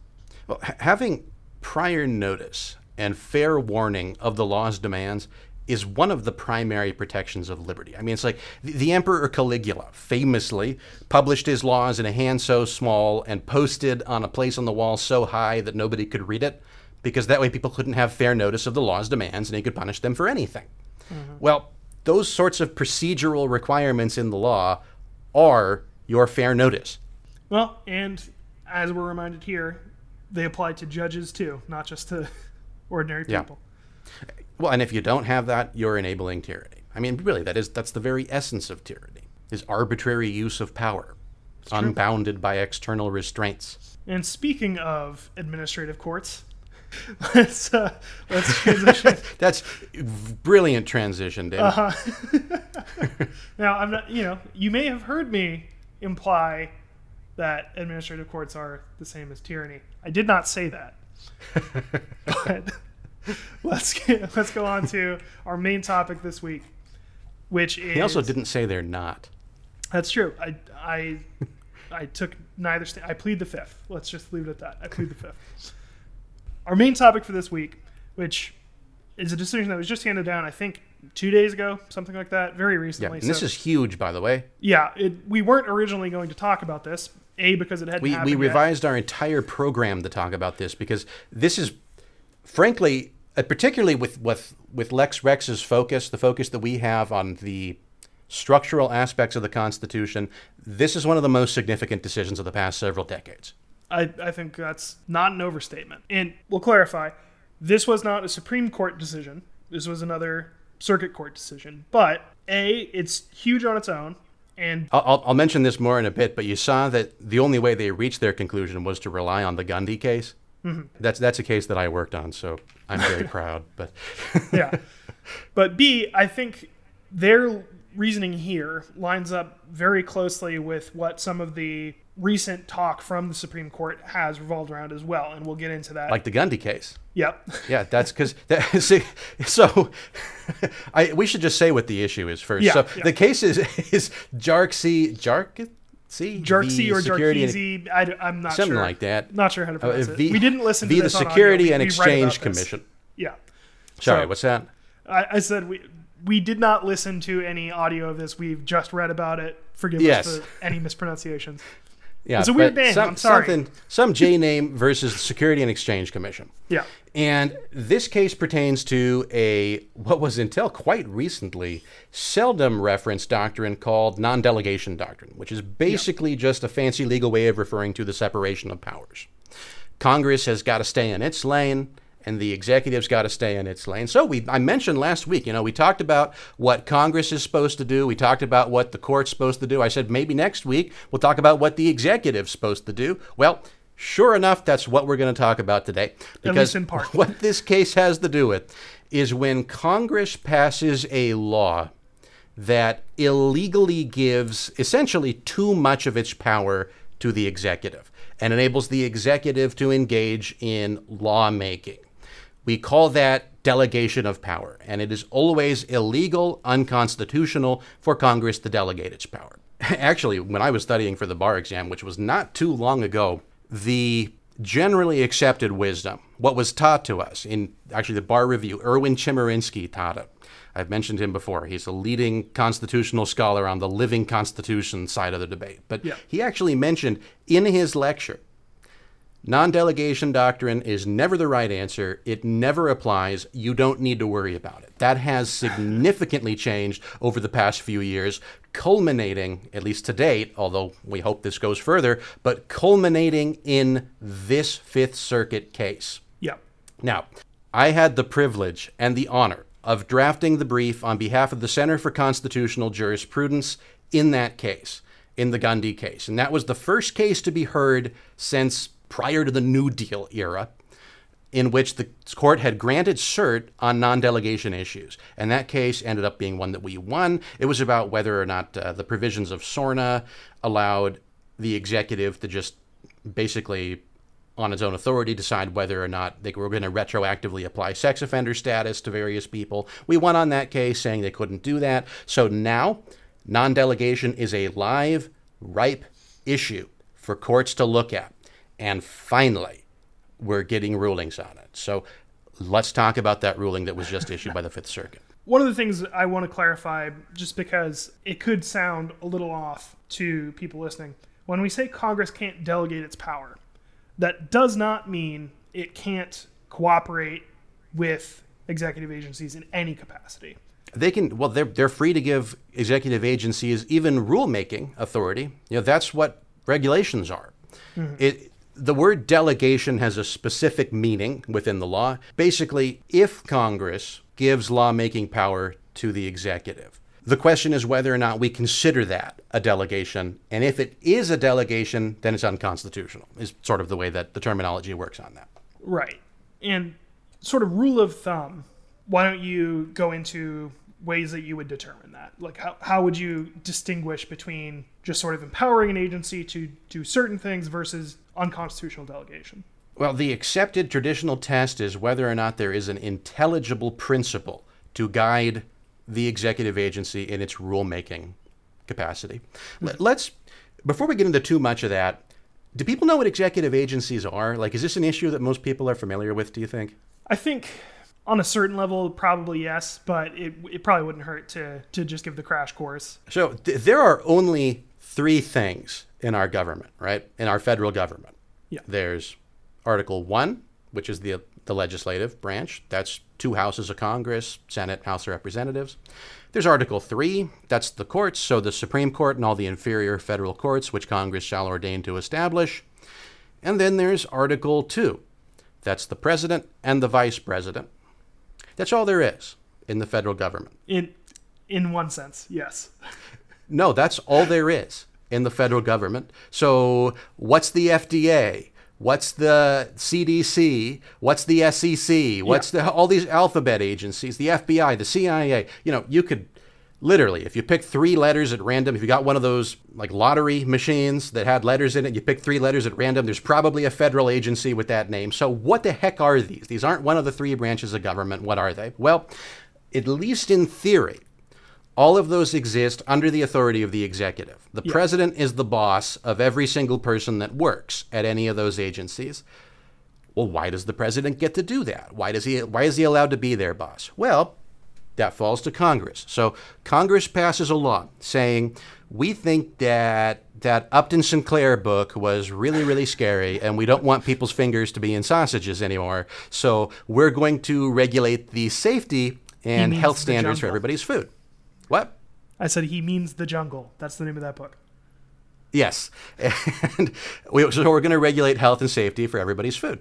Well, ha- having prior notice and fair warning of the law's demands is one of the primary protections of liberty. I mean, it's like the, the Emperor Caligula famously published his laws in a hand so small and posted on a place on the wall so high that nobody could read it, because that way people couldn't have fair notice of the law's demands and he could punish them for anything. Mm-hmm. Well, those sorts of procedural requirements in the law are your fair notice. Well, and as we're reminded here, they apply to judges too, not just to ordinary people. Yeah. Well, and if you don't have that, you're enabling tyranny. I mean, really, that is that's the very essence of tyranny: is arbitrary use of power, unbounded by external restraints. And speaking of administrative courts, let's uh, let's transition. That's brilliant transition, David. Uh-huh. now, I'm not. You know, you may have heard me imply that administrative courts are the same as tyranny. I did not say that. but let's get, let's go on to our main topic this week, which is He also didn't say they're not. That's true. I I I took neither. Sta- I plead the fifth. Let's just leave it at that. I plead the fifth. Our main topic for this week, which is a decision that was just handed down, I think two days ago, something like that, very recently. Yeah, and this is huge, by the way. yeah. It, we weren't originally going to talk about this. A because it hadn't We we happened yet. revised our entire program to talk about this because this is, frankly, uh, particularly with with with Lex Rex's focus, the focus that we have on the structural aspects of the Constitution. This is one of the most significant decisions of the past several decades. I, I think that's not an overstatement. And we'll clarify this was not a Supreme Court decision, this was another circuit court decision. But A, it's huge on its own. And I'll, I'll, mention this more in a bit, but you saw that the only way they reached their conclusion was to rely on the Gundy case. Mm-hmm. That's that's a case that I worked on, so I'm very proud. But yeah. But B, I think their reasoning here lines up very closely with what some of the recent talk from the Supreme Court has revolved around as well. And we'll get into that. like the Gundy case, yep. yeah, that's because that, see, so I we should just say what the issue is first. Yeah, so yeah. the case is is Jarksy Jarksy Jerksy or Security and- Jarkisi, I, am not sure. something sure. like that. Not sure how to Uh, pronounce v- it. We didn't listen to v the on audio. Security We- and we Exchange. Commission. Yeah. Sorry, So- what's that? I, I said we we did not listen to any audio of this. We've just read about it. Forgive Yes. us for any mispronunciations. Yeah, It's a weird name, Some, I'm sorry. Something, some J name versus the Security and Exchange Commission. Yeah. And this case pertains to a what was until quite recently seldom referenced doctrine called non-delegation doctrine, which is basically just a fancy legal way of referring to the separation of powers. Congress has got to stay in its lane and the executive's got to stay in its lane. So we I mentioned last week, you know, we talked about what Congress is supposed to do, we talked about what the court's supposed to do. I said maybe next week we'll talk about what the executive's supposed to do. Well, sure enough, that's what we're going to talk about today because least in part. what this case has to do with is when Congress passes a law that illegally gives essentially too much of its power to the executive and enables the executive to engage in lawmaking. We call that delegation of power, and it is always illegal, unconstitutional for Congress to delegate its power. Actually, when I was studying for the bar exam, which was not too long ago, the generally accepted wisdom, what was taught to us in actually the bar review, Erwin Chemerinsky taught it. I've mentioned him before. He's a leading constitutional scholar on the living constitution side of the debate. But Yeah. he actually mentioned in his lecture Non delegation doctrine is never the right answer. It never applies. You don't need to worry about it. That has significantly changed over the past few years, culminating, at least to date, although we hope this goes further, but culminating in this Fifth Circuit case. Yeah. Now, I had the privilege and the honor of drafting the brief on behalf of the Center for Constitutional Jurisprudence in that case, in the Gundy case. And that was the first case to be heard since prior to the New Deal era in which the court had granted cert on non delegation issues. And that case ended up being one that we won. It was about whether or not uh, the provisions of SORNA allowed the executive to just basically, on its own authority, decide whether or not they were going to retroactively apply sex offender status to various people. We won on that case saying they couldn't do that. So now, non delegation is a live, ripe issue for courts to look at. And finally, we're getting rulings on it. So let's talk about that ruling that was just issued by the Fifth Circuit. One of the things I want to clarify, just because it could sound a little off to people listening, when we say Congress can't delegate its power, that does not mean it can't cooperate with executive agencies in any capacity. They can well they're they're free to give executive agencies even rulemaking authority. You know, that's what regulations are. Mm-hmm. It the word delegation has a specific meaning within the law. Basically, if Congress gives lawmaking power to the executive, the question is whether or not we consider that a delegation. And if it is a delegation, then it's unconstitutional, is sort of the way that the terminology works on that. Right. And sort of rule of thumb, why don't you go into ways that you would determine that? Like, how, how would you distinguish between just sort of empowering an agency to do certain things versus unconstitutional delegation? Well, the accepted traditional test is whether or not there is an intelligible principle to guide the executive agency in its rulemaking capacity. Let- Let's, before we get into too much of that, do people know what executive agencies are? Like, is this an issue that most people are familiar with, do you think? I think on a certain level, probably yes, but it, it probably wouldn't hurt to, to just give the crash course. So, th- there are only three things in our government, right? In our federal government. Yeah. There's Article 1, which is the, the legislative branch. That's two houses of Congress, Senate, House of Representatives. There's Article 3, that's the courts, so the Supreme Court and all the inferior federal courts, which Congress shall ordain to establish. And then there's Article 2, that's the president and the vice president. That's all there is in the federal government. In, in one sense, yes. No, that's all there is in the federal government. So, what's the FDA? What's the CDC? What's the SEC? What's the all these alphabet agencies? The FBI, the CIA. You know, you could literally, if you pick three letters at random, if you got one of those like lottery machines that had letters in it, you pick three letters at random. There's probably a federal agency with that name. So, what the heck are these? These aren't one of the three branches of government. What are they? Well, at least in theory, all of those exist under the authority of the executive. The president is the boss of every single person that works at any of those agencies. Well, why does the president get to do that? Why does he why is he allowed to be their boss? Well, that falls to Congress. So Congress passes a law saying we think that that Upton Sinclair book was really really scary and we don't want people's fingers to be in sausages anymore. So we're going to regulate the safety and health standards for everybody's food. What? I said he means the jungle. That's the name of that book. Yes. And we, so we're going to regulate health and safety for everybody's food.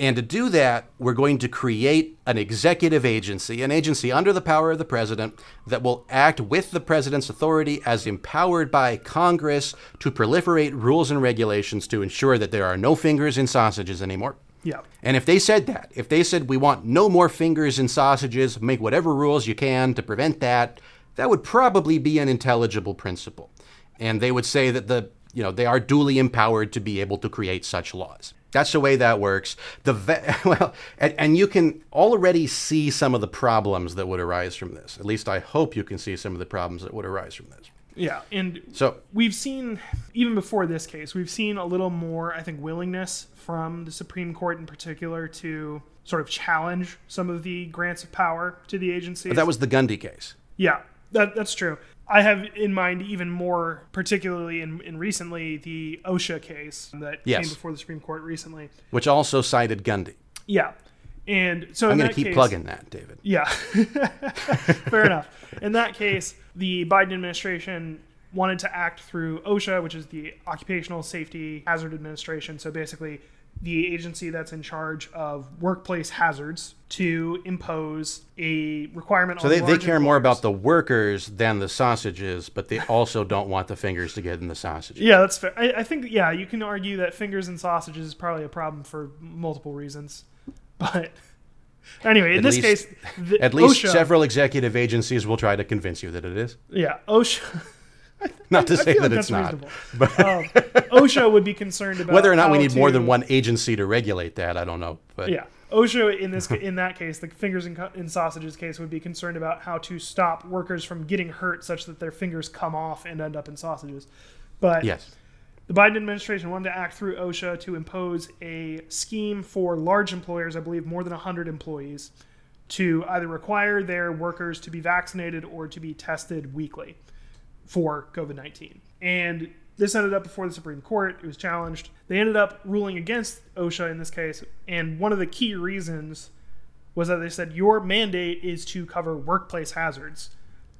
And to do that, we're going to create an executive agency, an agency under the power of the president that will act with the president's authority as empowered by Congress to proliferate rules and regulations to ensure that there are no fingers in sausages anymore. Yeah. And if they said that, if they said we want no more fingers in sausages, make whatever rules you can to prevent that, that would probably be an intelligible principle. And they would say that the you know they are duly empowered to be able to create such laws. That's the way that works. The well, and, and you can already see some of the problems that would arise from this. At least I hope you can see some of the problems that would arise from this. Yeah. And So we've seen even before this case we've seen a little more i think willingness from the supreme court in particular to sort of challenge some of the grants of power to the agencies that was the Gundy case. yeah that, that's true i have in mind even more particularly in, in recently the osha case that Yes. came before the supreme court recently which also cited Gundy. yeah and so I'm going to keep case- plugging that, David. yeah. Fair enough. In that case, the Biden administration wanted to act through OSHA, which is the Occupational Safety Hazard Administration. So basically, the agency that's in charge of workplace hazards to impose a requirement So they, they care more about the workers than the sausages, but they also don't want the fingers to get in the sausages. Yeah, that's fair. I, I think, yeah, you can argue that fingers and sausages is probably a problem for multiple reasons. But anyway, in At this least- case, the, At least OSHA, several executive agencies will try to convince you that it is. yeah, OSHA. Not to I say that like it's not. reasonable. But um, OSHA would be concerned about whether or not we need more than one agency to regulate that, I don't know. But Yeah, OSHA in this in that case, the fingers in, in sausages case would be concerned about how to stop workers from getting hurt such that their fingers come off and end up in sausages. But yes. the Biden administration wanted to act through OSHA to impose a scheme for large employers, I believe more than 100 employees, to either require their workers to be vaccinated or to be tested weekly for COVID 19. And this ended up before the Supreme Court. It was challenged. They ended up ruling against OSHA in this case. And one of the key reasons was that they said your mandate is to cover workplace hazards.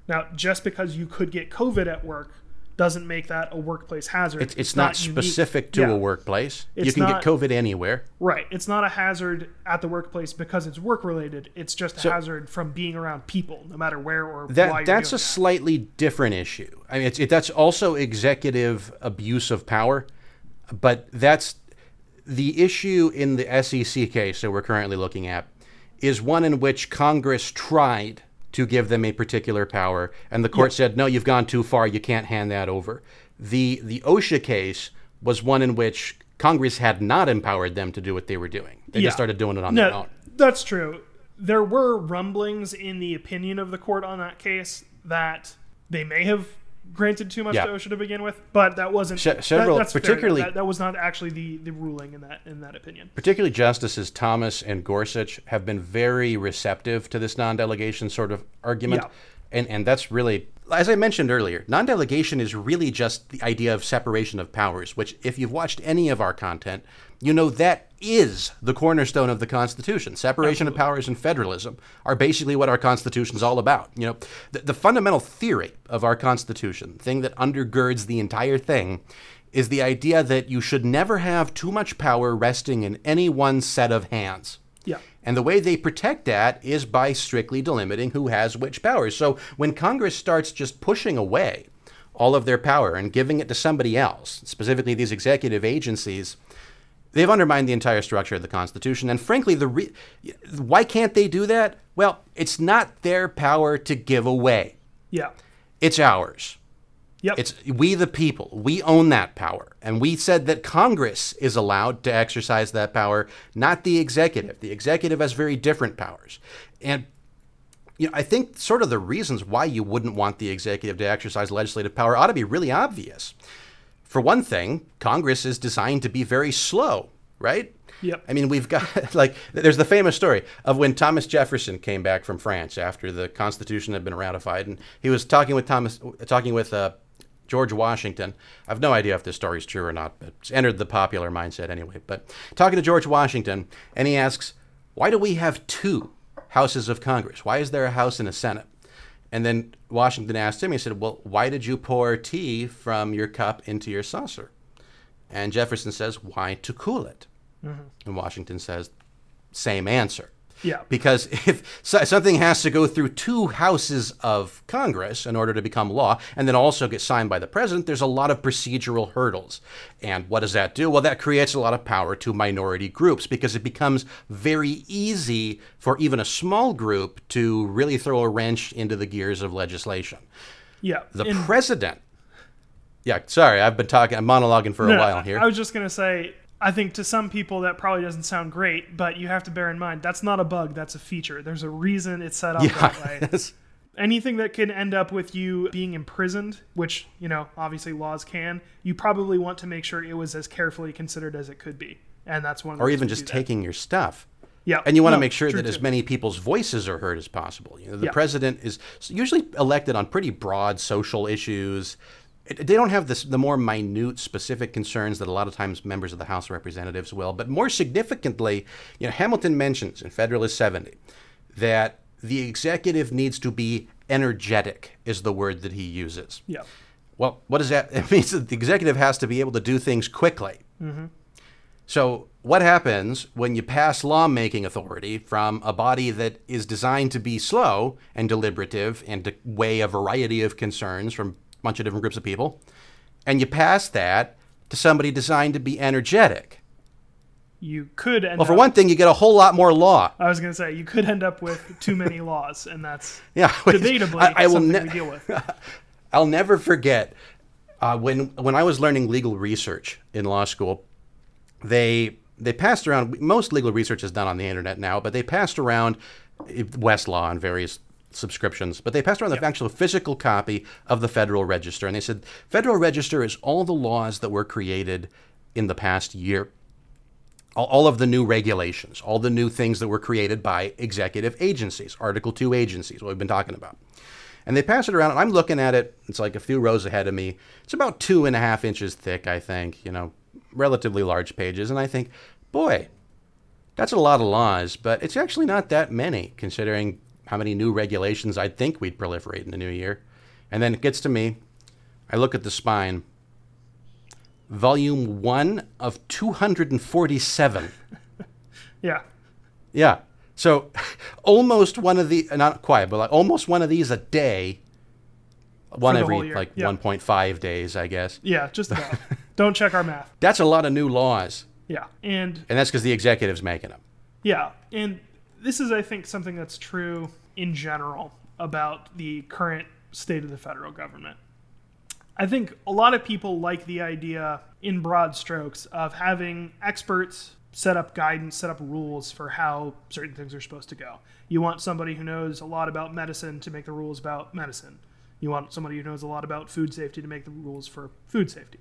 Now, just because you could get COVID at work doesn't make that a workplace hazard. It's, it's, not, unique. specific to Yeah. a workplace. you can not- get COVID anywhere. Right. It's not a hazard at the workplace because it's work related. It's just a So- hazard from being around people, no matter where or why That that's a doing slightly different issue. I mean, it's, it, that's also executive abuse of power, but that's the issue in the SEC case that we're currently looking at is one in which Congress tried to give them a particular power, and the court said, "No, you've gone too far. You can't hand that over." The the OSHA case was one in which Congress had not empowered them to do what they were doing. They Yeah. just started doing it on No, their own. That's true. There were rumblings in the opinion of the court on that case that they may have granted too much Yeah. to OSHA to begin with, but that wasn't Se- that- that's particularly- that, that was not actually the, the ruling in that in that opinion. particularly Justices Thomas and Gorsuch have been very receptive to this non-delegation sort of argument, Yeah. And and that's really, as I mentioned earlier, non-delegation is really just the idea of separation of powers. Which, if you've watched any of our content, you know that is the cornerstone of the Constitution. Separation of powers and federalism are basically what our Constitution's all about. You know, the, the fundamental theory of our Constitution, the thing that undergirds the entire thing, is the idea that you should never have too much power resting in any one set of hands. And the way they protect that is by strictly delimiting who has which powers. So when Congress starts just pushing away all of their power and giving it to somebody else, specifically these executive agencies, they've undermined the entire structure of the Constitution. And frankly, the re- why can't they do that? Well, it's not their power to give away. Yeah. It's ours. Yep. It's we the people. We own that power. And we said that Congress is allowed to exercise that power, not the executive. The executive has very different powers. And you know, I think sort of the reasons why you wouldn't want the executive to exercise legislative power ought to be really obvious. For one thing, Congress is designed to be very slow right? Yep. I mean, we've got like there's the famous story of when Thomas Jefferson came back from France after the Constitution had been ratified, and he was talking with Thomas, talking with uh, George Washington. I have no idea if this story's true or not, but it's entered the popular mindset anyway. But talking to George Washington, and he asks, "Why do we have two houses of Congress? Why is there a House and a Senate?" And then Washington asked him, he said, Well, why did you pour tea from your cup into your saucer? And Jefferson says, Why to cool it? Mm-hmm. And Washington says, Same answer. Yeah. Because if something has to go through two houses of Congress in order to become law and then also get signed by the president, there's a lot of procedural hurdles. And what does that do? Well, that creates a lot of power to minority groups because it becomes very easy for even a small group to really throw a wrench into the gears of legislation. Yeah. The And- president. Yeah, sorry, I've been talking, I'm monologuing for a while here. I was just gonna say, I think to some people that probably doesn't sound great, but you have to bear in mind that's not a bug, that's a feature. There's a reason it's set up that way. yeah. Anything that can end up with you being imprisoned, which, you know, obviously laws can, you probably want to make sure it was as carefully considered as it could be. And that's one of the or even just taking your stuff. Yeah. And you want to make sure that as many people's voices are heard as possible. You know, the Yeah. president is usually elected on pretty broad social issues. They don't have this, the more minute, specific concerns that a lot of times members of the House of Representatives will. But more significantly, you know, Hamilton mentions in Federalist 70 that the executive needs to be energetic, is the word that he uses. Yeah. Well, what does that? It means that the executive has to be able to do things quickly. Mm-hmm. So, what happens when you pass lawmaking authority from a body that is designed to be slow and deliberative and to weigh a variety of concerns from bunch of different groups of people, and you pass that to somebody designed to be energetic? You could end Well, for up, one thing, you get a whole lot more law. I was gonna say you could end up with too many laws, and that's Yeah, which debatably I, I will something ne- we deal with. I'll never forget uh, when when I was learning legal research in law school. They they passed around. Most legal research is done on the internet now, but they passed around eh, Westlaw and various subscriptions. But they passed around the actual physical copy of the Federal Register, and they said Federal Register is all the laws that were created in the past year all, all of the new regulations, all the new things that were created by executive agencies, Article 2 agencies, what we've been talking about. And they pass it around, and I'm looking at it. It's like a few rows ahead of me. It's about two and a half inches thick, I think, you know, relatively large pages. And I think, boy, that's a lot of laws, but it's actually not that many considering how many new regulations I'd think we'd proliferate in the new year. And then it gets to me. I look at the spine. Volume 1 of 247. Yeah. Yeah. So almost one of the not quite, but like almost one of these a day. One every like yeah. 1.5 days, I guess. Yeah, just about. Don't check our math. That's a lot of new laws, Yeah. And and that's because the executive's making them. Yeah, and this is, I think, something that's true in general about the current state of the federal government. I think a lot of people like the idea, in broad strokes, of having experts set up guidance, set up rules for how certain things are supposed to go. You want somebody who knows a lot about medicine to make the rules about medicine. You want somebody who knows a lot about food safety to make the rules for food safety.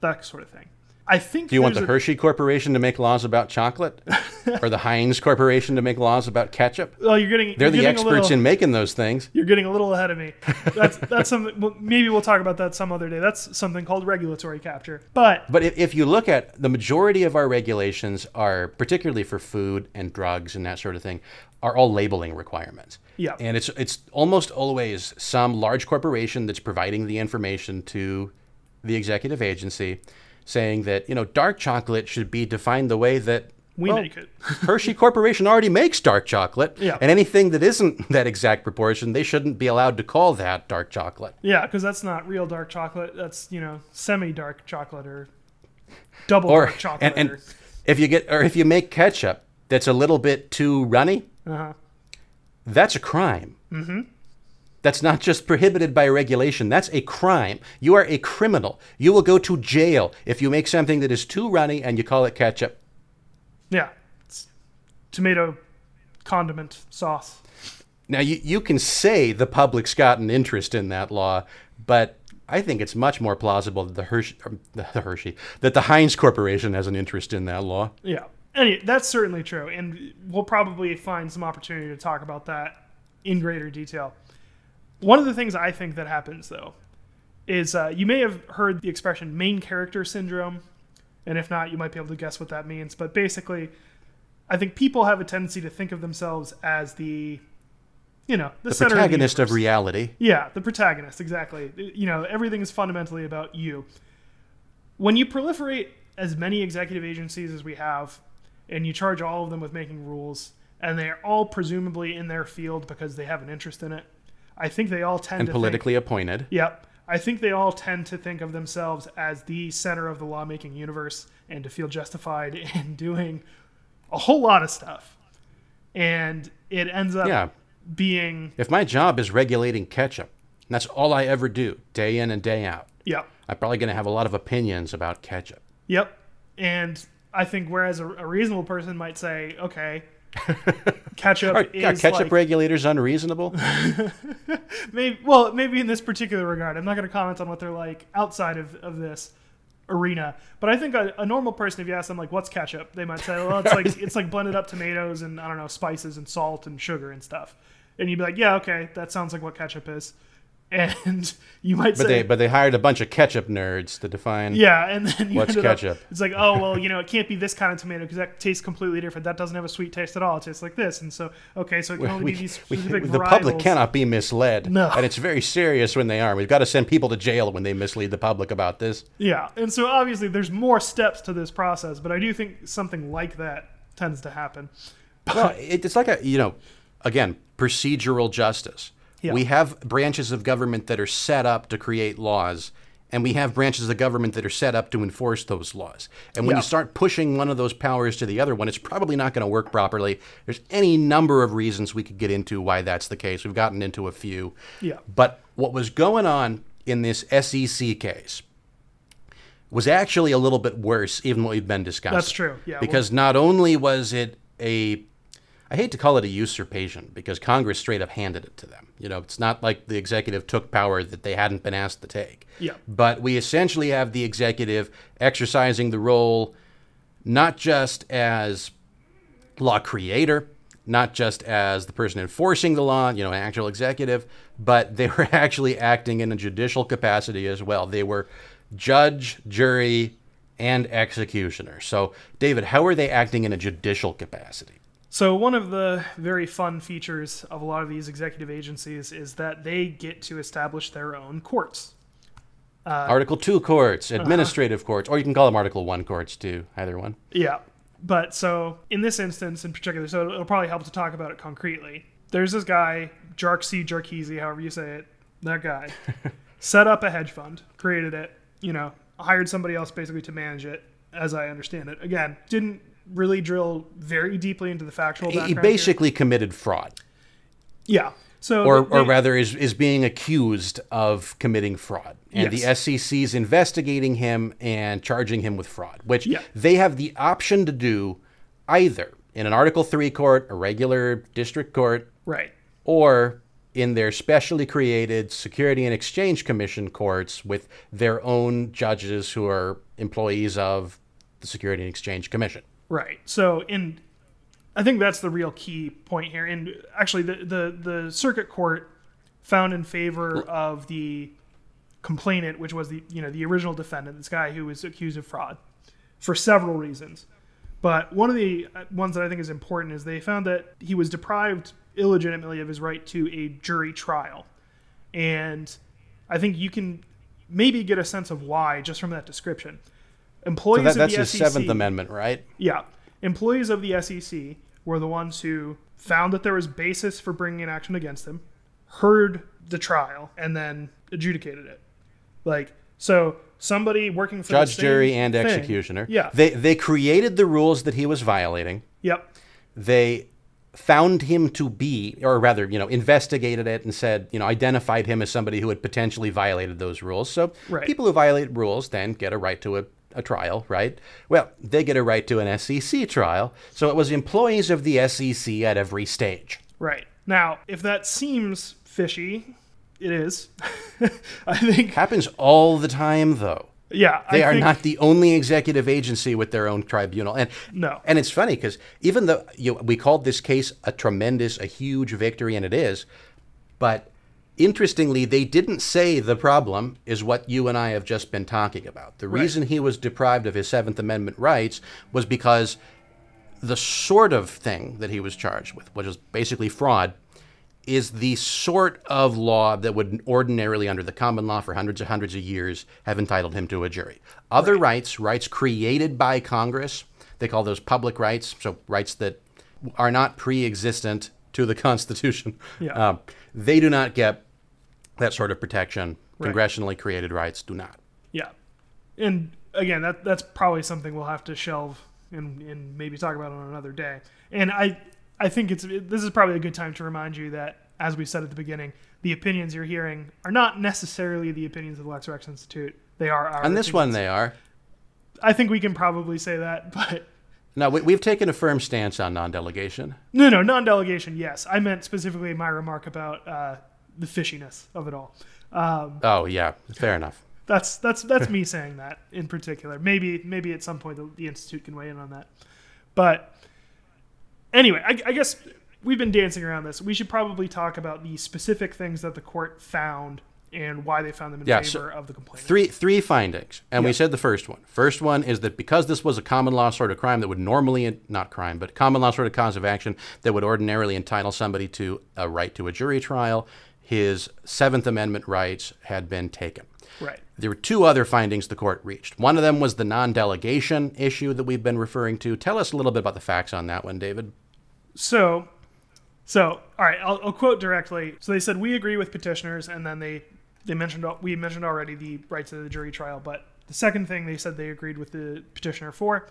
That sort of thing. I think Do you want the a- Hershey Corporation to make laws about chocolate, or the Heinz Corporation to make laws about ketchup? Well, you're getting. They're you're the getting experts little- in making those things. You're getting a little ahead of me. That's that's something. Maybe we'll talk about that some other day. That's something called regulatory capture. But But if, if you look at the majority of our regulations are particularly for food and drugs and that sort of thing are all labeling requirements. Yeah. And it's it's almost always some large corporation that's providing the information to the executive agency saying that, you know, dark chocolate should be defined the way that we well, make it. Hershey Corporation already makes dark chocolate. Yeah. And anything that isn't that exact proportion, they shouldn't be allowed to call that dark chocolate. yeah, because that's not real dark chocolate. That's you know semi-dark chocolate or double Or dark chocolate. and, and if you get or if you make ketchup that's a little bit too runny, uh-huh. that's a crime. Mm-hmm. That's not just prohibited by regulation. That's a crime. You are a criminal. You will go to jail if you make something that is too runny and you call it ketchup. Yeah, it's tomato condiment sauce. Now you, you can say the public's got an interest in that law, but I think it's much more plausible that the Hershey, the Hershey, that the Heinz Corporation has an interest in that law. Yeah. Anyway, that's certainly true, and we'll probably find some opportunity to talk about that in greater detail. One of the things I think that happens, though, is uh, you may have heard the expression main character syndrome, and if not, you might be able to guess what that means. But basically, I think people have a tendency to think of themselves as the, you know, the, The center protagonist of, of reality. Yeah, the protagonist, exactly. You know, everything is fundamentally about you. When you proliferate as many executive agencies as we have, and you charge all of them with making rules, and they're all presumably in their field because they have an interest in it, I think they all tend and to politically appointed. Yep. I think they all tend to think of themselves as the center of the lawmaking universe and to feel justified in doing a whole lot of stuff. And it ends up Yeah. being, If my job is regulating ketchup, and that's all I ever do, day in and day out, yep. I'm probably going to have a lot of opinions about ketchup. Yep. And I think whereas a, a reasonable person might say, okay, ketchup Are, is are ketchup like, regulators unreasonable? maybe, well, maybe in this particular regard. I'm not going to comment on what they're like outside of, of this arena. But I think a, a normal person, if you ask them like, what's ketchup? They might say, well, it's like, it's like blended up tomatoes and I don't know, spices and salt and sugar and stuff. And you'd be like, yeah, okay, that sounds like what ketchup is. And you might But say, they but they hired a bunch of ketchup nerds to define. Yeah, and then you What's ended up- ketchup? it's like, oh well, you know, it can't be this kind of tomato because that tastes completely different. That doesn't have a sweet taste at all. It tastes like this, and so okay, so it can only We, be these we- specific the public cannot be misled. No. And it's very serious when they are. We've got to send people to jail when they mislead the public about this. Yeah, and so obviously there's more steps to this process, but I do think something like that tends to happen. Well, it, it's like a, you know, again, procedural justice. Yeah. We have branches of government that are set up to create laws, and we have branches of government that are set up to enforce those laws. And when Yeah. you start pushing one of those powers to the other one, it's probably not going to work properly. There's any number of reasons we could get into why that's the case. We've gotten into a few. Yeah. But what was going on in this SEC case was actually a little bit worse, even what we've been discussing. That's true, yeah, Because not only was it a, I hate to call it a usurpation because Congress straight up handed it to them. You know, it's not like the executive took power that they hadn't been asked to take. Yeah. But we essentially have the executive exercising the role not just as law creator, not just as the person enforcing the law, you know, an actual executive, but they were actually acting in a judicial capacity as well. They were judge, jury, and executioner. So, David, how are they acting in a judicial capacity? So one of the very fun features of a lot of these executive agencies is that they get to establish their own courts. Uh, Article 2 courts, uh-huh. administrative courts, or you can call them Article 1 courts too, either one. Yeah. But so in this instance in particular, so it'll probably help to talk about it concretely. There's this guy, Jarksy Jarkeezy, however you say it, that guy, set up a hedge fund, created it, you know, hired somebody else basically to manage it, as I understand it. Again, didn't really drill very deeply into the factual He- background. He here. basically committed fraud. Yeah. So or, they- or rather is, is being accused of committing fraud. And Yes. the SEC is investigating him and charging him with fraud, which Yeah. they have the option to do either in an Article 3 court, a regular district court, right. or in their specially created Security and Exchange Commission courts with their own judges who are employees of the Security and Exchange Commission. Right. So in I think that's the real key point here. And actually the the, the circuit court found in favor of the complainant, which was the you know the original defendant, this guy who was accused of fraud, for several reasons. But one of the uh, ones that I think is important is they found that he was deprived illegitimately of his right to a jury trial. And I think you can maybe get a sense of why just from that description. Employees So that, of that's SEC, Seventh Amendment, right? yeah. Employees of the SEC were the ones who found that there was basis for bringing an action against them, heard the trial, and then adjudicated it. Like, so somebody working for the Judge, jury, and thing- executioner. Yeah. They, they created the rules that he was violating. yep. they found him to be, or rather, you know, investigated it and said, you know, identified him as somebody who had potentially violated those rules. So Right. people who violate rules then get a right to a, a trial, right? Well, they get a right to an SEC trial. So it was employees of the SEC at every stage. Right. Now, if that seems fishy, It is. I think. Happens all the time, though. Yeah, They I are think- not the only executive agency with their own tribunal, and No. and it's funny because even though you we called this case a tremendous, a huge victory, and it is, but interestingly, they didn't say the problem is what you and I have just been talking about. The Right. reason he was deprived of his Seventh Amendment rights was because the sort of thing that he was charged with, which was basically fraud, is the sort of law that would ordinarily, under the common law for hundreds and hundreds of years, have entitled him to a jury. Other rights, rights created by Congress, they call those public rights, so rights that are not pre existent to the Constitution, Yeah. um, they do not get that sort of protection. Right. Congressionally created rights do not. Yeah, and again, that that's probably something we'll have to shelve and, and maybe talk about on another day. And I I think it's this is probably a good time to remind you that as we said at the beginning, the opinions you're hearing are not necessarily the opinions of the Lex Rex Institute. They are our On this one, they are. I think we can probably say that, but No, we, we've taken a firm stance on non delegation. no, no, non-delegation. Yes, I meant specifically my remark about uh, the fishiness of it all. Um, Oh, yeah, fair enough. That's that's that's me saying that in particular. Maybe maybe at some point the, the institute can weigh in on that. But anyway, I, I guess we've been dancing around this. We should probably talk about the specific things that the court found and why they found them in Yeah, so favor of the complainant. Three three findings, and we said the first one. First one is that because this was a common law sort of crime that would normally not crime, but common law sort of cause of action that would ordinarily entitle somebody to a right to a jury trial, his Seventh Amendment rights had been taken. Right. There were two other findings the court reached. One of them was the non-delegation issue that we've been referring to. Tell us a little bit about the facts on that one, David. So, so all right, I'll, I'll quote directly. So they said we agree with petitioners, and then they they mentioned we mentioned already the rights of the jury trial. But the second thing they said they agreed with the petitioner for.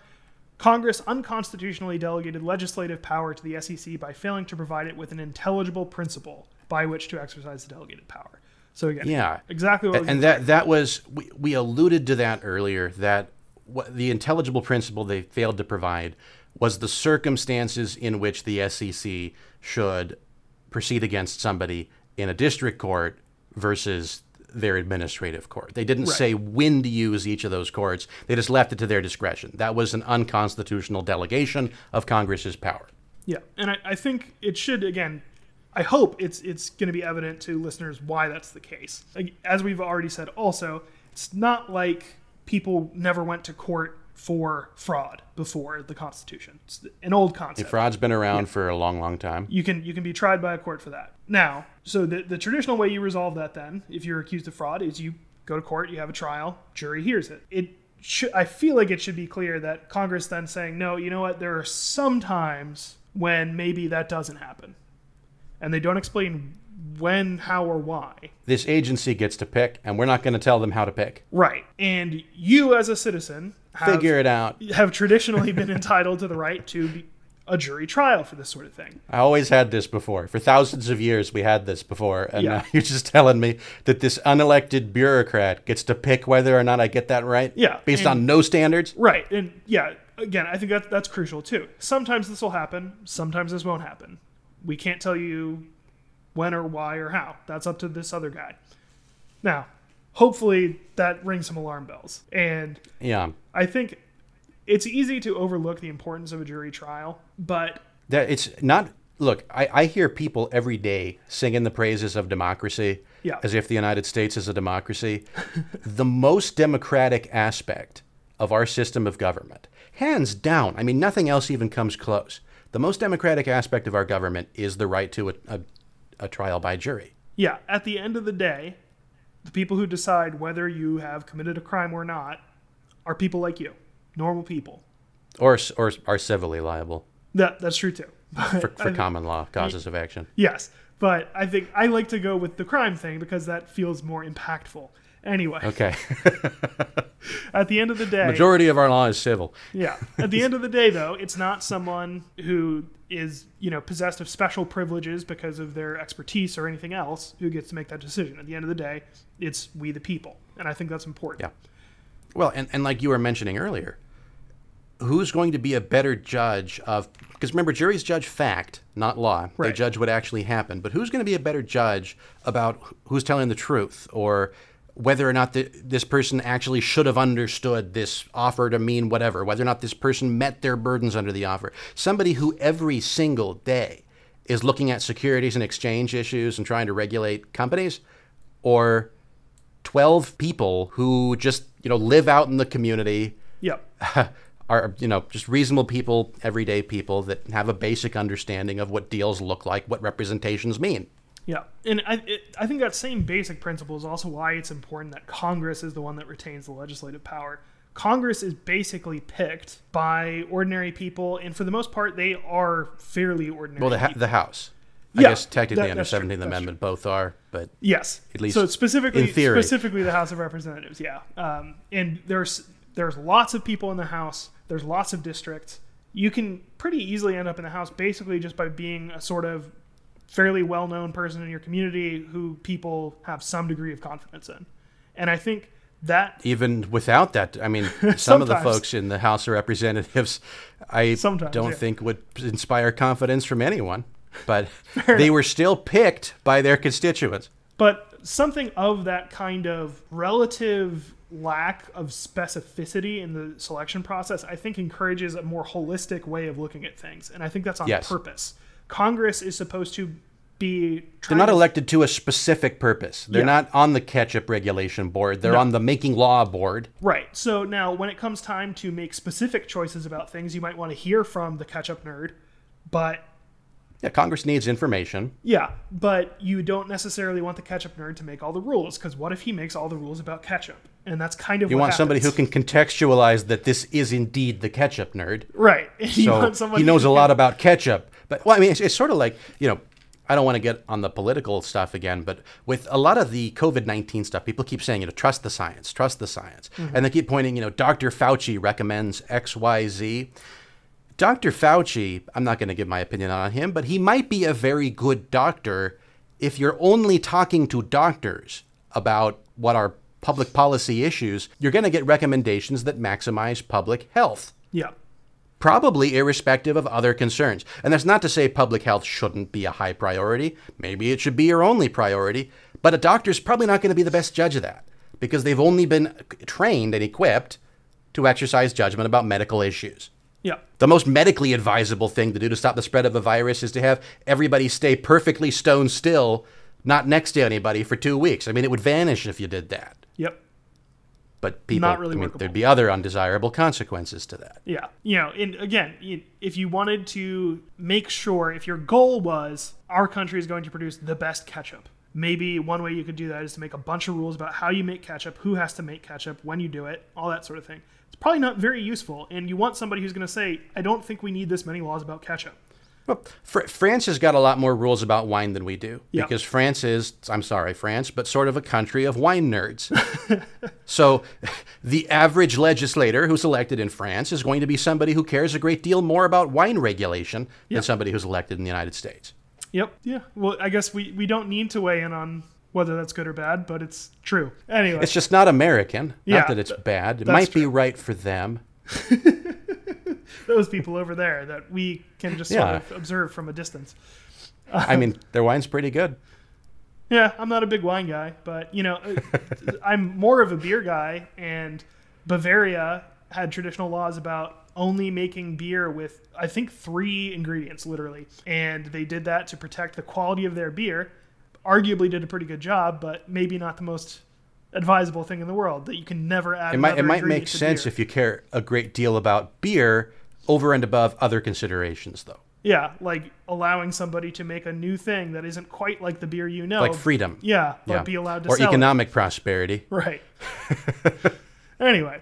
Congress unconstitutionally delegated legislative power to the SEC by failing to provide it with an intelligible principle by which to exercise the delegated power. So again, Yeah. exactly what and that that was we, we alluded to that earlier that what the intelligible principle they failed to provide was the circumstances in which the SEC should proceed against somebody in a district court versus their administrative court. They didn't Right. say when to use each of those courts. They just left it to their discretion. That was an unconstitutional delegation of Congress's power. Yeah, and I, I think it should again. I hope it's it's going to be evident to listeners why that's the case. As we've already said, also, it's not like people never went to court for fraud before the Constitution. It's an old concept. Fraud's been around for a long, long time. You can you can be tried by a court for that. Now, so the the traditional way you resolve that then, if you're accused of fraud, is you go to court, you have a trial, jury hears it. It should I feel like it should be clear that Congress then saying, no, you know what, there are some times when maybe that doesn't happen. And they don't explain when, how, or why. This agency gets to pick, and we're not going to tell them how to pick. Right. And you as a citizen have, Figure it out. have traditionally been entitled to the right to be a jury trial for this sort of thing. I always had this before. For thousands of years, we had this before, and Yeah. now you're just telling me that this unelected bureaucrat gets to pick whether or not I get that right. Yeah, based and- on no standards. Right. And yeah, again, I think that that's crucial too. Sometimes this will happen, sometimes this won't happen. We can't tell you when or why or how. That's up to this other guy. Now, hopefully that rings some alarm bells. And Yeah, I think it's easy to overlook the importance of a jury trial, but that it's not. Look, I, I hear people every day singing the praises of democracy, Yeah. as if the United States is a democracy. the most democratic aspect of our system of government, hands down. I mean, nothing else even comes close. The most democratic aspect of our government is the right to a, a, a trial by jury. yeah, at the end of the day, the people who decide whether you have committed a crime or not are people like you, normal people. or or are civilly liable That that's true too. for, for common law causes of action. Yes, but I think I like to go with the crime thing because that feels more impactful. Anyway, Okay, at the end of the day, majority of our law is civil. yeah. At the end of the day, though, it's not someone who is you know possessed of special privileges because of their expertise or anything else who gets to make that decision. At the end of the day, it's we the people, and I think that's important. Yeah. Well, and, and like you were mentioning earlier, who's going to be a better judge of because remember juries judge fact not law they judge what actually happened but who's going to be a better judge about who's telling the truth or whether or not the, this person actually should have understood this offer to mean whatever whether or not this person met their burdens under the offer somebody who every single day is looking at securities and exchange issues and trying to regulate companies or 12 people who just you know live out in the community Yep. are you know just reasonable people everyday people that have a basic understanding of what deals look like what representations mean Yeah, and I, it, I think that same basic principle is also why it's important that Congress is the one that retains the legislative power. Congress is basically picked by ordinary people, and for the most part, they are fairly ordinary. well the, ha- the house i Yeah, guess technically that- under 17th that's amendment both are but Yes, At least so specifically, specifically the House of Representatives. Yeah, um, and there's there's lots of people in the House. There's lots of districts. You can pretty easily end up in the House basically just by being a sort of fairly well-known person in your community who people have some degree of confidence in. And I think that even without that i mean some of the folks in the house of representatives i Sometimes, don't yeah. think would inspire confidence from anyone but they were still picked by their constituents But something of that kind of relative lack of specificity in the selection process, I think, encourages a more holistic way of looking at things. And I think that's on Yes. purpose. Congress is supposed to be. They're not to- elected to a specific purpose. They're Yeah. not on the ketchup regulation board. They're No. on the making law board. Right. So now, when it comes time to make specific choices about things, you might want to hear from the ketchup nerd. But Yeah, Congress needs information. yeah, but you don't necessarily want the ketchup nerd to make all the rules because what if he makes all the rules about ketchup? And that's kind of You want somebody who can contextualize that this is indeed the ketchup nerd. right. So he knows a lot about ketchup. But well, I mean, it's, it's sort of like you know. I don't want to get on the political stuff again, but with a lot of the COVID 19 stuff, people keep saying, you know, trust the science, trust the science. Mm-hmm. And they keep pointing, you know, Dr. Fauci recommends XYZ. Dr. Fauci, I'm not going to give my opinion on him, but he might be a very good doctor if you're only talking to doctors about what are public policy issues. You're going to get recommendations that maximize public health Yeah. Probably irrespective of other concerns. And that's not to say public health shouldn't be a high priority. Maybe it should be your only priority. But a doctor's probably not going to be the best judge of that because they've only been trained and equipped to exercise judgment about medical issues. Yeah. The most medically advisable thing to do to stop the spread of a virus is to have everybody stay perfectly stone still, not next to anybody for two weeks. I mean, it would vanish if you did that. Yep. But people, Not really I mean, workable. there'd be other undesirable consequences to that. Yeah. You know, and again, if you wanted to make sure, if your goal was our country is going to produce the best ketchup, maybe one way you could do that is to make a bunch of rules about how you make ketchup, who has to make ketchup, when you do it, all that sort of thing. It's probably not very useful. And you want somebody who's going to say, I don't think we need this many laws about ketchup. Well, Fr- France has got a lot more rules about wine than we do Yeah. because France is, I'm sorry, France, but sort of a country of wine nerds. so the average legislator who's elected in France is going to be somebody who cares a great deal more about wine regulation Yeah. than somebody who's elected in the United States. Yep. Yeah. Well, I guess we, we don't need to weigh in on whether that's good or bad, but it's true. Anyway. It's just not American. Yeah, not that it's bad. It might be right for them. those people over there that we can just Yeah. sort of observe from a distance. I mean, their wine's pretty good. Yeah, I'm not a big wine guy, but you know, uh, I'm more of a beer guy. And Bavaria had traditional laws about only making beer with, I think, three ingredients, literally. And they did that to protect the quality of their beer. Arguably, did a pretty good job, but maybe not the most advisable thing in the world. That you can never add. It might, it might make sense beer. if you care a great deal about beer over and above other considerations, though. Yeah, like allowing somebody to make a new thing that isn't quite like the beer you know. Like freedom. Yeah, but Yeah. be allowed to or sell it. economic prosperity. Right. anyway,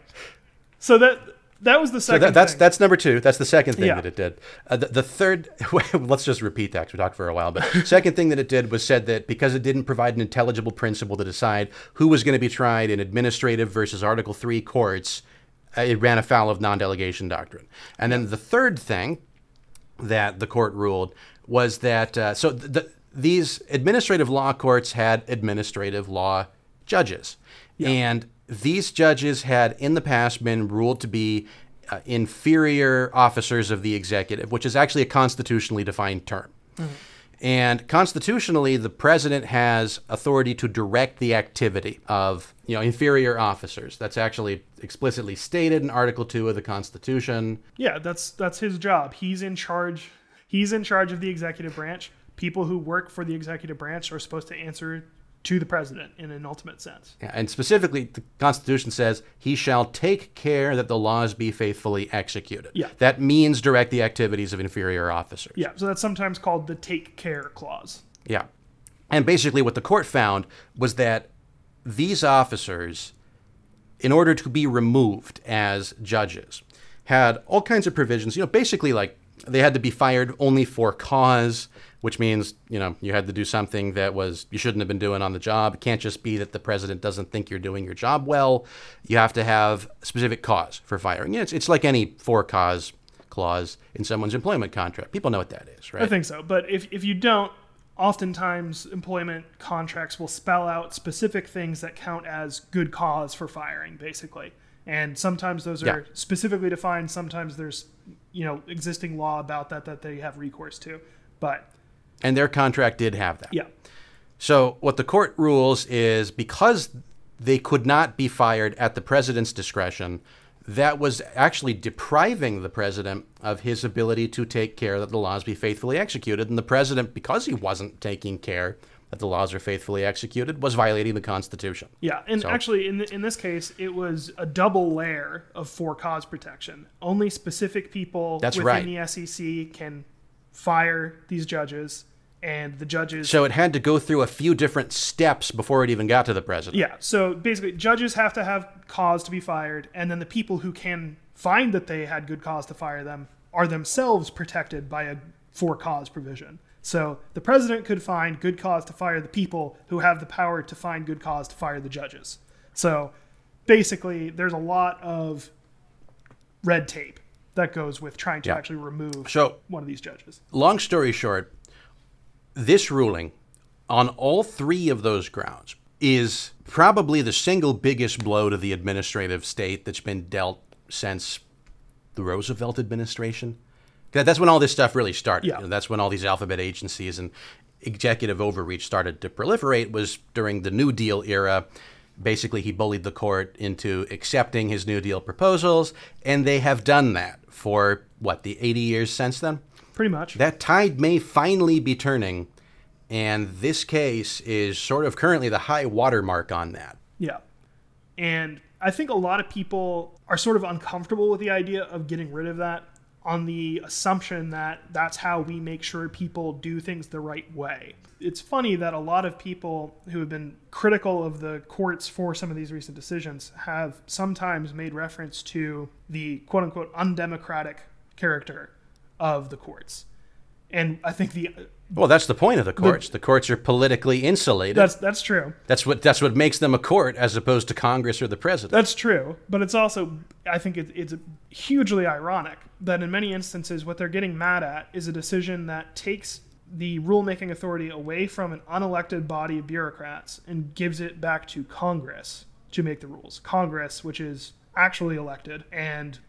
so that that was the So second. that, that's thing. that's number two. That's the second thing Yeah. that it did. Uh, the, the third, let's just repeat that 'cause we talked for a while. But second thing that it did was said that because it didn't provide an intelligible principle to decide who was going to be tried in administrative versus Article Three courts, it ran afoul of non-delegation doctrine. And then the third thing that the court ruled was that uh, so th- the, these administrative law courts had administrative law judges, and these judges had in the past been ruled to be uh, inferior officers of the executive, which is actually a constitutionally defined term. And constitutionally, the president has authority to direct the activity of you know inferior officers. That's actually explicitly stated in Article Two of the Constitution. Yeah, that's that's his job. He's in charge. He's in charge of the executive branch. People who work for the executive branch are supposed to answer to the president in an ultimate sense. Yeah, And specifically, the Constitution says he shall take care that the laws be faithfully executed. Yeah. That means direct the activities of inferior officers. Yeah, so that's sometimes called the take care clause. Yeah. And basically, what the court found was that these officers, in order to be removed as judges, had all kinds of provisions. You know, basically, like they had to be fired only for cause, which means, you know, you had to do something that was you shouldn't have been doing on the job. It can't just be that the president doesn't think you're doing your job well. You have to have a specific cause for firing. Yeah, it's, it's like any for cause clause in someone's employment contract. People know what that is, right? I think so. But if, if you don't, oftentimes employment contracts will spell out specific things that count as good cause for firing, basically. And sometimes those are Yeah. specifically defined. Sometimes there's, you know, existing law about that that they have recourse to. But and their contract did have that. yeah, So, what the court rules is because they could not be fired at the president's discretion, that was actually depriving the president of his ability to take care that the laws be faithfully executed. And the president, because he wasn't taking care that the laws are faithfully executed, was violating the Constitution. Yeah, and So- actually, in th- in this case, it was a double layer of for cause protection. Only specific people That's within right. the SEC can fire these judges, and the judges. So, it had to go through a few different steps before it even got to the president. yeah, so basically, judges have to have cause to be fired, and then the people who can find that they had good cause to fire them are themselves protected by a for cause provision. So the president could find good cause to fire the people who have the power to find good cause to fire the judges. So basically, there's a lot of red tape that goes with trying to Yeah. actually remove So- one of these judges. long story short, this ruling on all three of those grounds is probably the single biggest blow to the administrative state that's been dealt since the Roosevelt administration. That's when all this stuff really started. Yeah. You know, that's when all these alphabet agencies and executive overreach started to proliferate was during the New Deal era. Basically, he bullied the court into accepting his New Deal proposals, and they have done that for what, the 80 years since then? Pretty much. That tide may finally be turning, and this case is sort of currently the high watermark on that. Yeah. And I think a lot of people are sort of uncomfortable with the idea of getting rid of that on the assumption that that's how we make sure people do things the right way. It's funny that a lot of people who have been critical of the courts for some of these recent decisions have sometimes made reference to the quote unquote undemocratic character of the courts. And I think the Well, that's the point of the courts. The courts are politically insulated. that's that's true. That's what that's what makes them a court as opposed to Congress or the president. That's true, but it's also I think it, it's hugely ironic that in many instances what they're getting mad at is a decision that takes the rulemaking authority away from an unelected body of bureaucrats and gives it back to Congress to make the rules. Congress, which is actually elected and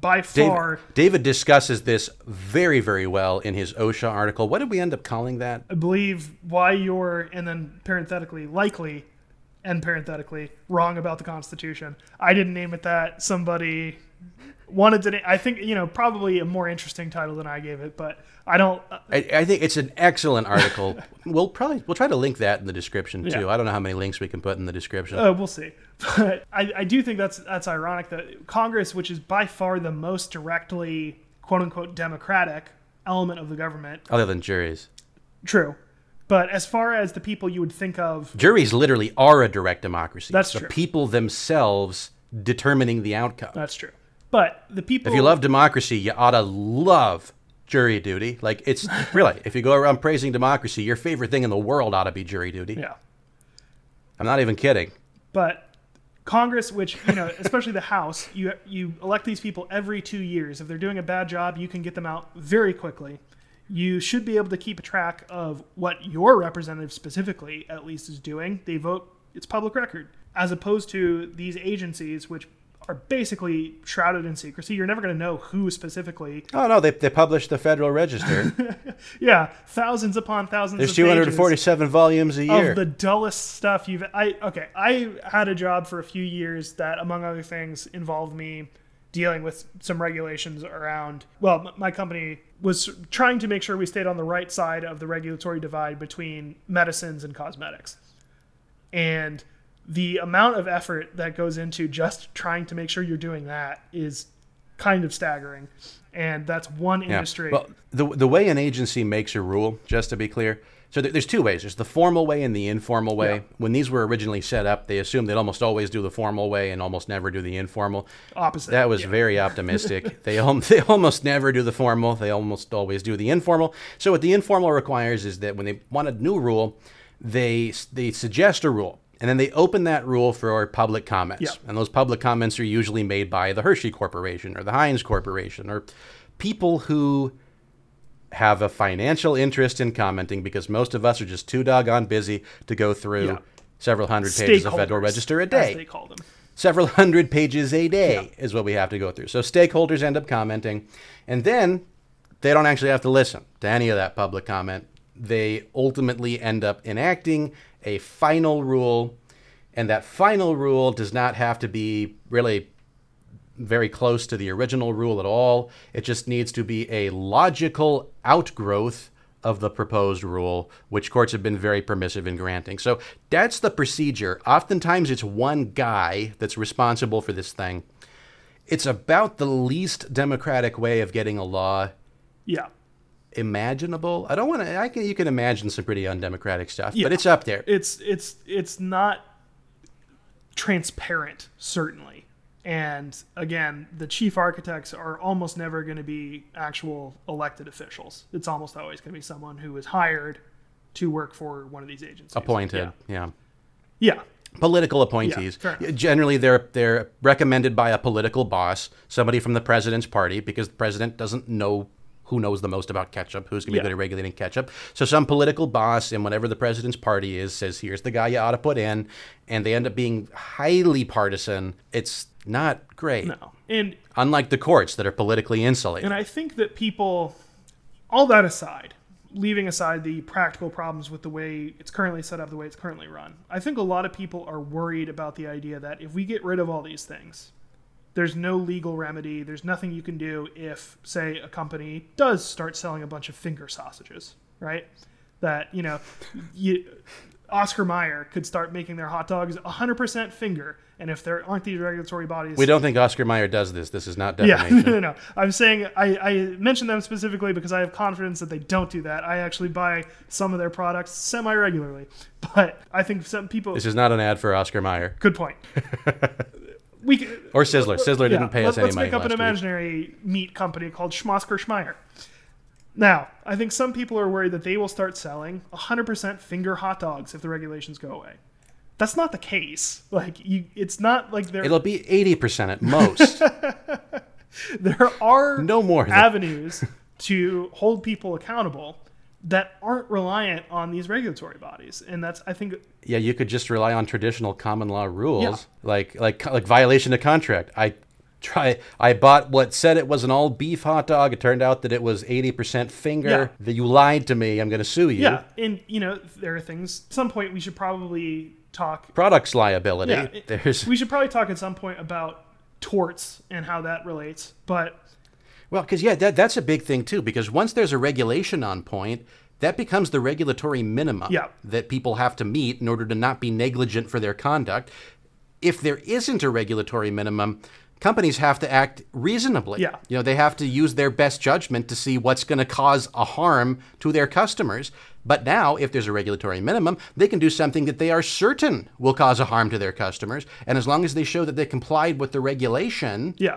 by far David, David discusses this very, very well in his OSHA article. What did we end up calling that? I believe why you're, and then parenthetically, likely, and parenthetically, wrong about the Constitution. I didn't name it that. Somebody wanted to. I think you know probably a more interesting title than I gave it, but I don't. uh, I, I think it's an excellent article. we'll probably we'll try to link that in the description too. Yeah. I don't know how many links we can put in the description. Uh, we'll see. But I, I do think that's that's ironic that Congress, which is by far the most directly quote unquote democratic element of the government, other than juries. true. But as far as the people you would think of, Juries literally are a direct democracy. That's the true. people themselves determining the outcome. that's true. But the people If you love democracy, you ought to love jury duty. Like it's really, if you go around praising democracy, your favorite thing in the world ought to be jury duty. yeah. I'm not even kidding. But Congress, which you know, especially the House, you you elect these people every two years. If they're doing a bad job, you can get them out very quickly. You should be able to keep track of what your representative specifically, at least, is doing. They vote; it's public record, as opposed to these agencies, which are basically shrouded in secrecy. You're never going to know who specifically. Oh no, they, they published the Federal Register. Yeah, thousands upon thousands. There's of pages 247 volumes a year. of the dullest stuff you've. I okay. I had a job for a few years that, among other things, involved me dealing with some regulations around. Well, my company was trying to make sure we stayed on the right side of the regulatory divide between medicines and cosmetics, and the amount of effort that goes into just trying to make sure you're doing that is kind of staggering. And that's one Yeah. industry. Well, the the way an agency makes a rule, just to be clear, so there- there's two ways. There's the formal way and the informal way. Yeah. When these were originally set up, they assumed they'd almost always do the formal way and almost never do the informal. Opposite. That was Yeah. very optimistic. they al- they almost never do the formal. They almost always do the informal. So what the informal requires is that when they want a new rule, they they suggest a rule. And then they open that rule for public comments. Yeah. And those public comments are usually made by the Hershey Corporation or the Heinz Corporation or people who have a financial interest in commenting because most of us are just too doggone busy to go through Yeah. several hundred pages of Federal Register a day. they call them. Several hundred pages a day is what we have to go through. So stakeholders end up commenting, and then they don't actually have to listen to any of that public comment. They ultimately end up enacting a final rule, and that final rule does not have to be really very close to the original rule at all. It just needs to be a logical outgrowth of the proposed rule, which courts have been very permissive in granting. So that's the procedure. Oftentimes it's one guy that's responsible for this thing. It's about the least democratic way of getting a law Yeah. Imaginable. I don't want to I can you can imagine some pretty undemocratic stuff, Yeah. but it's up there. it's it's it's not transparent certainly and again the chief architects are almost never going to be actual elected officials it's almost always going to be someone who is hired to work for one of these agencies Appointed, yeah, yeah. yeah. political appointees. enough. Generally, they're they're recommended by a political boss, somebody from the president's party, because the president doesn't know who knows the most about ketchup, who's going to be Yeah. good at regulating ketchup. So some political boss in whatever the president's party is says, "Here's the guy you ought to put in," and they end up being highly partisan. It's not great. no and Unlike the courts that are politically insulated. And I think that people, all that aside, leaving aside the practical problems with the way it's currently set up, the way it's currently run, I think a lot of people are worried about the idea that if we get rid of all these things, there's no legal remedy, there's nothing you can do if, say, a company does start selling a bunch of finger sausages, right? That, you know, you, Oscar Mayer could start making their hot dogs 100% finger. And if there aren't these regulatory bodies, we don't think Oscar Mayer does this. This is not yeah, defamation. no, no, no. I'm saying I, I mention them specifically because I have confidence that they don't do that. I actually buy some of their products semi regularly, but I think some people. This is not an ad for Oscar Mayer good point. we or Sizzler. Sizzler yeah, didn't pay let, us any Let's money make up an last week. imaginary meat company called Schmosker Schmeyer. Now, I think some people are worried that they will start selling 100% finger hot dogs if the regulations go away. That's not the case. Like you, it's not like they're It'll be eighty percent at most. there are No more avenues to hold people accountable that aren't reliant on these regulatory bodies and that's i think Yeah, you could just rely on traditional common law rules, Yeah. like like like violation of contract. I try. I bought what said it was an all beef hot dog. It turned out that it was eighty percent finger. Yeah. That you lied to me. I'm going to sue you. yeah and you know there are things at some point we should probably talk Products liability. yeah There's we should probably talk at some point about torts and how that relates but well, because yeah, that that's a big thing too. Because once there's a regulation on point. That becomes the regulatory minimum Yeah. that people have to meet in order to not be negligent for their conduct. If there isn't a regulatory minimum, companies have to act reasonably. Yeah. You know, they have to use their best judgment to see what's going to cause a harm to their customers. But now, if there's a regulatory minimum, they can do something that they are certain will cause a harm to their customers. And as long as they show that they complied with the regulation, yeah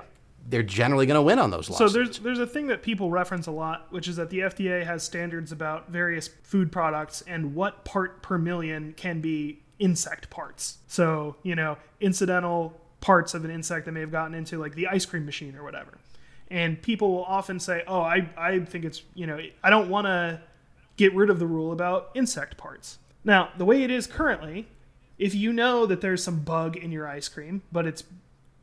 they're generally going to win on those lots. So there's there's a thing that people reference a lot, which is that the FDA has standards about various food products and what part per million can be insect parts. So you know, incidental parts of an insect that may have gotten into like the ice cream machine or whatever. And people will often say, "Oh, I I think it's you know I don't want to get rid of the rule about insect parts." Now, the way it is currently, if you know that there's some bug in your ice cream, but it's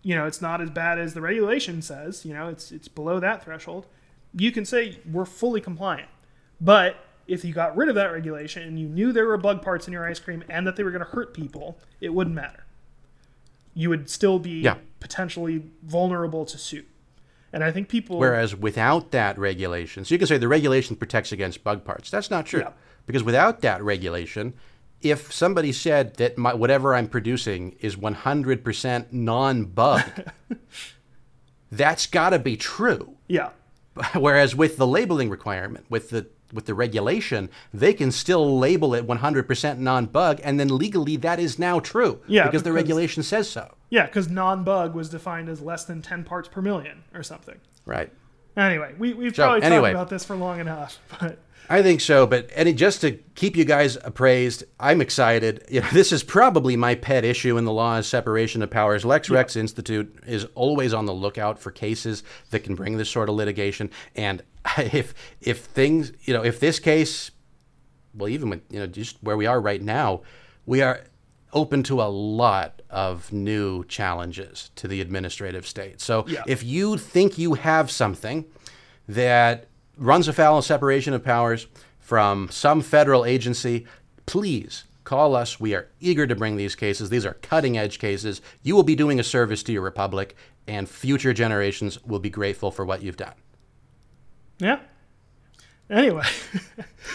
you know, it's not as bad as the regulation says, you know, it's it's below that threshold, you can say we're fully compliant. But if you got rid of that regulation and you knew there were bug parts in your ice cream and that they were going to hurt people, it wouldn't matter. You would still be Yeah. potentially vulnerable to suit. And I think people Whereas without that regulation, so you can say the regulation protects against bug parts. That's not true. Yeah. Because without that regulation, if somebody said that my, whatever I'm producing is 100% non bug, that's got to be true. yeah. Whereas with the labeling requirement, with the with the regulation, they can still label it 100% non-bug, and then legally that is now true. Yeah, because the regulation says so. Yeah, cuz non-bug was defined as less than 10 parts per million or something. Right. Anyway, we, we've So, probably anyway. talked about this for long enough, but I think so, but and just to keep you guys appraised, I'm excited. You know, this is probably my pet issue in the law is separation of powers. Lex Rex Institute is always on the lookout for cases that can bring this sort of litigation. And if if things, you know, if this case, well, even with you know just where we are right now, we are open to a lot of new challenges to the administrative state. So Yeah. if you think you have something that runs afoul of separation of powers from some federal agency, please call us. We are eager to bring these cases. These are cutting edge cases. You will be doing a service to your republic, and future generations will be grateful for what you've done. yeah. Anyway,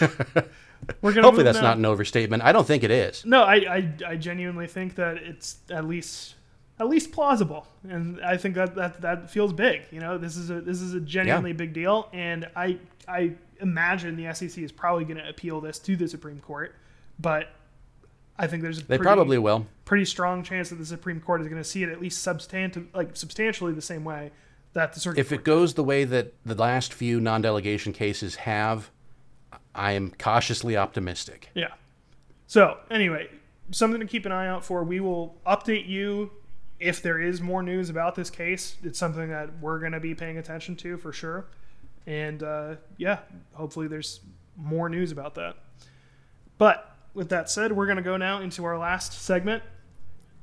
we're gonna Hopefully, that's now. not an overstatement. I don't think it is. No, I, I I genuinely think that it's at least at least plausible, and I think that that that feels big. You know, this is a this is a genuinely big deal, and I I imagine the SEC is probably going to appeal this to the Supreme Court, but I think there's a They pretty, probably will. pretty strong chance that the Supreme Court is going to see it at least substantive like substantially the same way that the circuit If it goes the way that the last few non delegation cases have, I am cautiously optimistic. Yeah. So anyway, something to keep an eye out for. We will update you if there is more news about this case. It's something that we're going to be paying attention to for sure. And uh, yeah, hopefully there's more news about that. But with that said, we're going to go now into our last segment.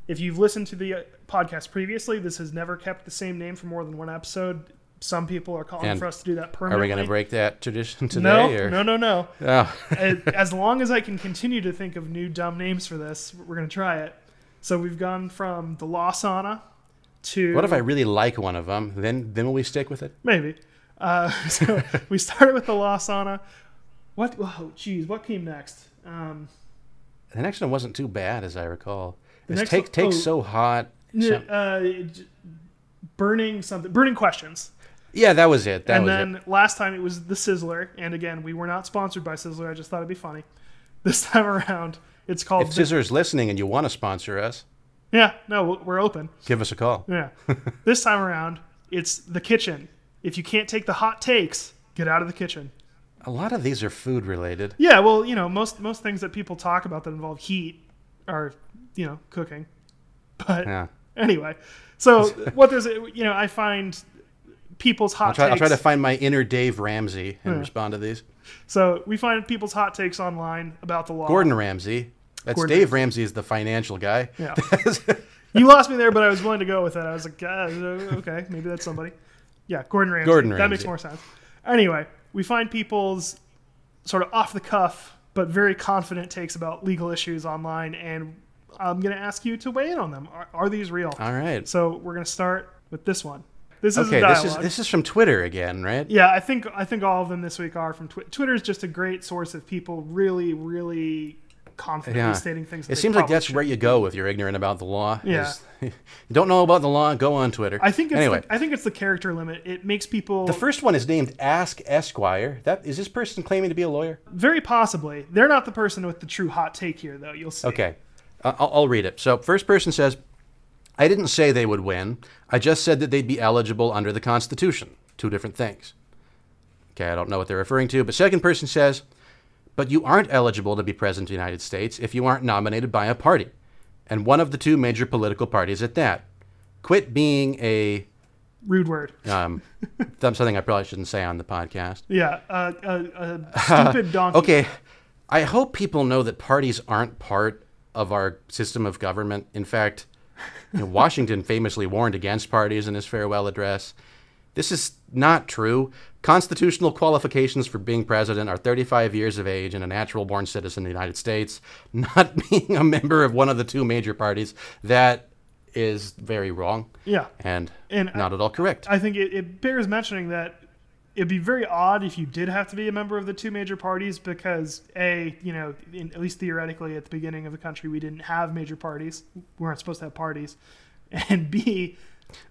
If you've listened to the uh, podcast previously, this has never kept the same name for more than one episode. Some people are calling And for us to do that permanently. Are we going to break that tradition today? No, or? no, no, no Oh. as long as I can continue to think of new dumb names for this, we're gonna try it. So we've gone from the law sauna to What if I really like one of them? Then then will we stick with it? maybe. Uh, so we started with the law sauna. What? Oh, geez, what came next? Um, The next one wasn't too bad, as I recall. It's take one- take oh. so hot. uh, burning something, burning questions. yeah, that was it. That and was then it. last time it was the Sizzler, and again we were not sponsored by Sizzler. I just thought it'd be funny. This time around, it's called. If Sizzler's listening and you want to sponsor us, yeah, no, we're open. give us a call. Yeah. this time around, it's the kitchen. If you can't take the hot takes, get out of the kitchen. A lot of these are food related. Yeah, well, you know, most most things that people talk about that involve heat are, you know, cooking. But Yeah. anyway, so what there's, you know, I find people's hot I'll try, I'll takes. try to find my inner Dave Ramsey and respond to these. so we find people's hot takes online about the law. Gordon Ramsay. That's Dave Ramsey is the financial guy. Yeah. you lost me there, but I was willing to go with that. I was like, uh, okay, maybe that's somebody. Yeah, Gordon Ramsay. Gordon Ramsay. That makes more sense. Anyway, we find people's sort of off the cuff but very confident takes about legal issues online, and I'm going to ask you to weigh in on them. Are, are these real? All right. So we're going to start with this one. This is Okay, this is this is from Twitter again, right? Yeah, I think I think all of them this week are from Twitter. Twitter is just a great source of people really, really confidently Yeah. stating things. That It seems like that's where you go if you're ignorant about the law. Yeah. you don't know about the law, go on Twitter. I think it's anyway. the, I think it's the character limit. It makes people The first one is named Ask Esquire. That is this person claiming to be a lawyer? very possibly. They're not the person with the true hot take here, though. You'll see. Okay, uh, I'll, I'll read it. So, first person says, "I didn't say they would win. I just said that they'd be eligible under the Constitution. Two different things." Okay, I don't know what they're referring to. But second person says, "But you aren't eligible to be president of the United States if you aren't nominated by a party, and one of the two major political parties at that. Quit being a Rude word. um, something I probably shouldn't say on the podcast." Yeah. Uh, a, a stupid donkey. Okay, I hope people know that parties aren't part of our system of government. In fact, You know, Washington famously warned against parties in his farewell address. This is not true. Constitutional qualifications for being president are 35 years of age and a natural born citizen of the United States, not being a member of one of the two major parties. That is very wrong Yeah. and, And not at all correct. I think it, it bears mentioning that it'd be very odd if you did have to be a member of the two major parties because a you know in, at least theoretically at the beginning of the country we didn't have major parties we weren't supposed to have parties and b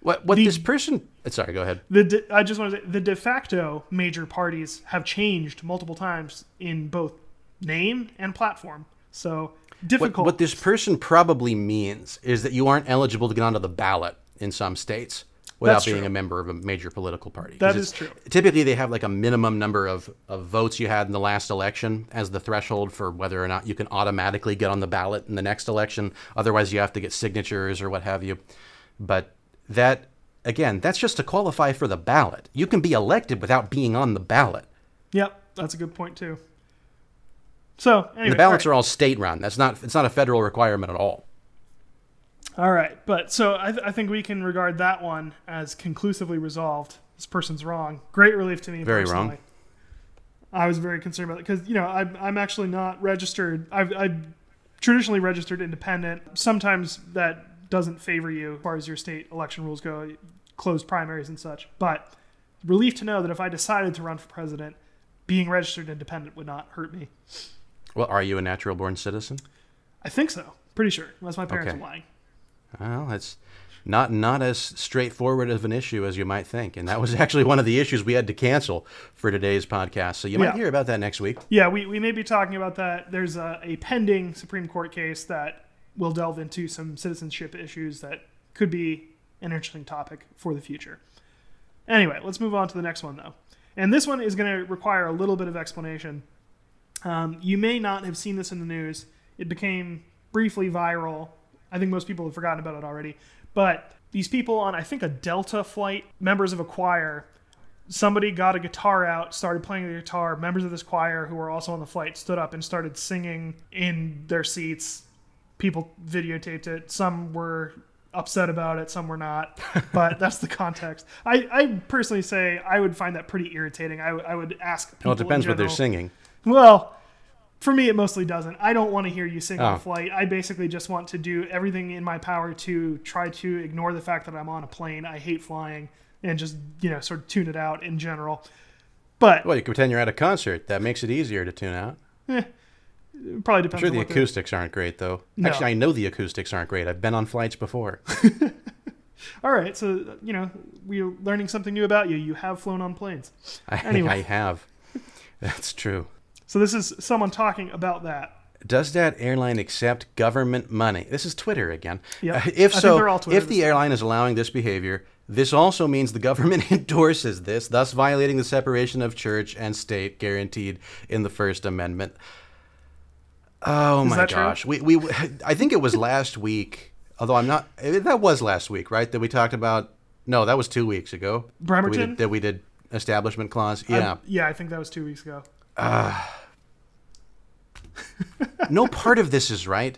what what the- this person. Uh, sorry, go ahead. the de, I just want to say the de facto major parties have changed multiple times in both name and platform so What, difficult what this person probably means is that you aren't eligible to get onto the ballot in some states without being a member of a major political party. That is true. Typically, they have like a minimum number of, of votes you had in the last election as the threshold for whether or not you can automatically get on the ballot in the next election. Otherwise, you have to get signatures or what have you. But that, again, that's just to qualify for the ballot. You can be elected without being on the ballot. yep that's a good point too so anyway, the ballots all right. are all state run. That's not. It's not a federal requirement at all. All right, but so I, th- I think we can regard that one as conclusively resolved. This person's wrong. Great relief to me. Very personally. wrong. I was very concerned about it because you know I'm I'm actually not registered. I've I've traditionally registered independent. Sometimes that doesn't favor you as far as your state election rules go, closed primaries and such. But relief to know that if I decided to run for president, being registered independent would not hurt me. Well, are you a natural born citizen? I think so. Pretty sure, unless my parents Okay. are lying. Well, it's not not as straightforward of an issue as you might think, and that was actually one of the issues we had to cancel for today's podcast. So you might Yeah. hear about that next week. Yeah, we, we may be talking about that. There's a, a pending Supreme Court case that will delve into some citizenship issues that could be an interesting topic for the future. Anyway, let's move on to the next one, though. And this one is going to require a little bit of explanation. Um, you may not have seen this in the news. It became briefly viral. I think most people have forgotten about it already. But these people on, I think, a Delta flight, members of a choir, somebody got a guitar out, started playing the guitar. Members of this choir who were also on the flight stood up and started singing in their seats. People videotaped it. Some were upset about it, some were not. But that's the context. I, I personally say I would find that pretty irritating. I, I would ask. People Well, it depends what they're singing. well, for me, it mostly doesn't. I don't want to hear you sing on Oh. a flight. I basically just want to do everything in my power to try to ignore the fact that I'm on a plane. I hate flying and just, you know, sort of tune it out in general. But Well, you can pretend you're at a concert. That makes it easier to tune out. Eh, it probably depends Sure, on the the- acoustics aren't great though. No. Actually, I know the acoustics aren't great. I've been on flights before. All right, so, you know, we're learning something new about you. You have flown on planes. I, Anyway. I have. That's true. So this is someone talking about that. Does that airline accept government money? This is Twitter again. Yeah. Uh, if so, they're all Twitter if the airline is allowing this behavior, this also means the government endorses this, thus violating the separation of church and state guaranteed in the First Amendment. Oh my that true? gosh. We, we I think it was last week, although I'm not eh, that was last week, right? That we talked about No, that was 2 weeks ago. That we did, that we did establishment clause. I- Yeah. yeah, I think that was two weeks ago. no part of this is right.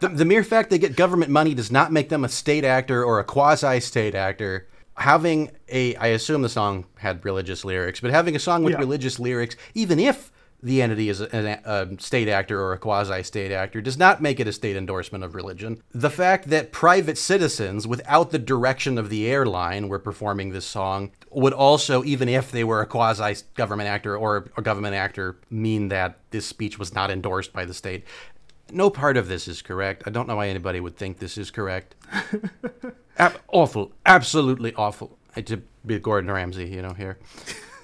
The, the mere fact they get government money does not make them a state actor or a quasi state actor. Having a, I assume the song had religious lyrics, but having a song with Yeah. religious lyrics, even if the entity is a, a state actor or a quasi state actor, does not make it a state endorsement of religion. The fact that private citizens, without the direction of the airline, were performing this song would also, even if they were a quasi government actor or a government actor, mean that this speech was not endorsed by the state. No part of this is correct. I don't know why anybody would think this is correct. Ab- awful, absolutely awful. I to be Gordon Ramsay, you know, here.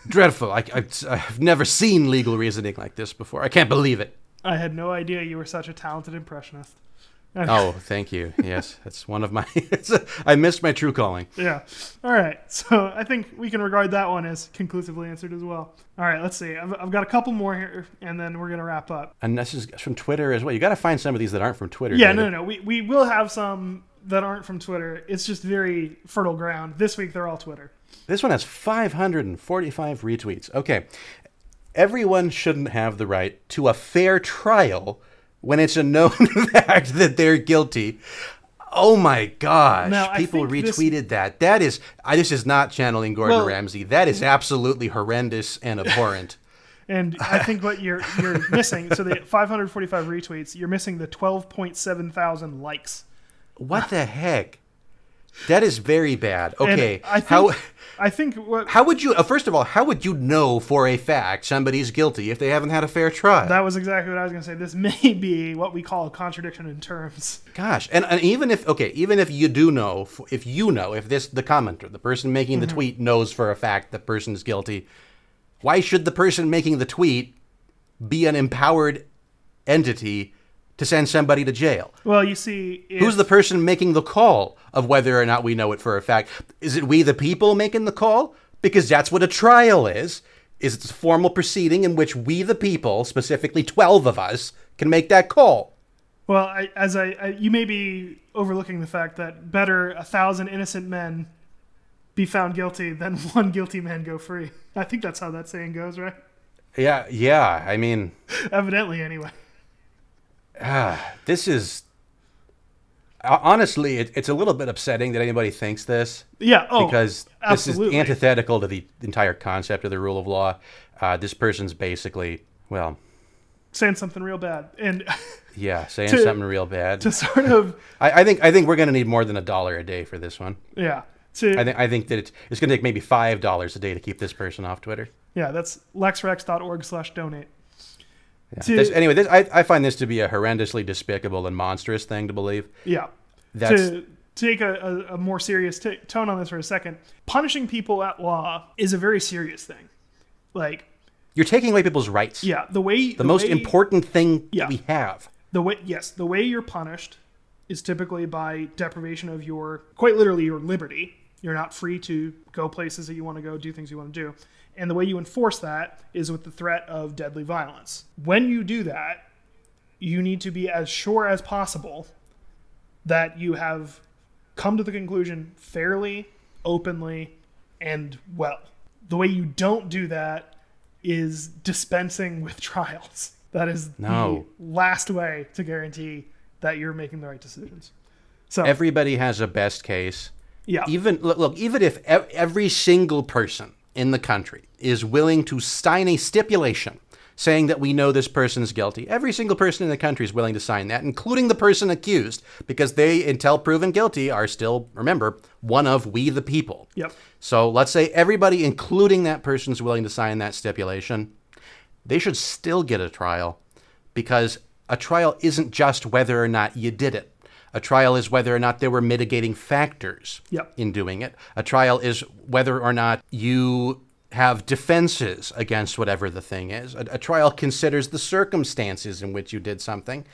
Dreadful. I, I, I've never seen legal reasoning like this before. I can't believe it. I had no idea you were such a talented impressionist. Oh, thank you. Yes, that's one of my. A, I missed my true calling. Yeah. All right. So I think we can regard that one as conclusively answered as well. All right. Let's see. I've, I've got a couple more here, and then we're gonna wrap up. And this is from Twitter as well. You got to find some of these that aren't from Twitter. Yeah. David. No, no, no. We we will have some that aren't from Twitter. It's just very fertile ground. This week they're all Twitter. This one has 545 retweets. Okay. Everyone shouldn't have the right to a fair trial when it's a known fact that they're guilty. Oh my gosh! Now, People think this- retweeted that. That is, I, this is not channeling Gordon Well- Ramsay. That is absolutely horrendous and abhorrent. And I think what you're you're missing, so the 545 retweets, you're missing the 12.7 thousand likes. what the heck? That is very bad. And Okay, I think, how I think what how would you? Uh, first of all, how would you know for a fact somebody's guilty if they haven't had a fair trial? that was exactly what I was going to say. This may be what we call a contradiction in terms. Gosh, and, and even if okay, even if you do know, if you know, if this the commenter, the person making the tweet knows for a fact the person is guilty, why should the person making the tweet be an empowered entity to send somebody to jail? Well, you see, if, Who's the person making the call of whether or not we know it for a fact? Is it we the people making the call? Because that's what a trial is. Is it's a formal proceeding in which we the people, specifically 12 of us, can make that call. Well, I, as I, I, you may be overlooking the fact that better a thousand innocent men be found guilty than one guilty man go free. I think that's how that saying goes, right? Yeah, yeah. I mean, Evidently, anyway. this is uh, honestly it, it's a little bit upsetting that anybody thinks this Yeah. Oh, because this absolutely. is antithetical to the entire concept of the rule of law uh, this person's basically well saying something real bad, and yeah saying To- something real bad to sort of I, I think i think we're going to need more than a dollar a day for this one yeah. To i think i think that it's, it's going to take maybe five dollars a day to keep this person off twitter yeah, that's lexrex.org/donate. yeah. To- This- anyway this, I, I find this to be a horrendously despicable and monstrous thing to believe Yeah. That's- to take a, a, a more serious t- tone on this for a second, punishing people at law is a very serious thing. Like, you're taking away people's rights yeah, the way the, most way, important thing Yeah. we have the way yes, the way you're punished is typically by deprivation of your quite literally your liberty. You're not free to go places that you want to go, do things you want to do. And the way you enforce that is with the threat of deadly violence. When you do that, you need to be as sure as possible that you have come to the conclusion fairly, openly, and well. The way you don't do that is dispensing with trials. That is No. the last way to guarantee that you're making the right decisions. So, everybody has a best case yeah. even look, look even if ev- every single person in the country is willing to sign a stipulation saying that we know this person is guilty every single person in the country is willing to sign that including the person accused because they until proven guilty are still remember one of we the people Yep. so let's say everybody including that person is willing to sign that stipulation they should still get a trial because a trial isn't just whether or not you did it. A trial is whether or not there were mitigating factors Yep. in doing it. A trial is whether or not you have defenses against whatever the thing is. A, a trial considers the circumstances in which you did something.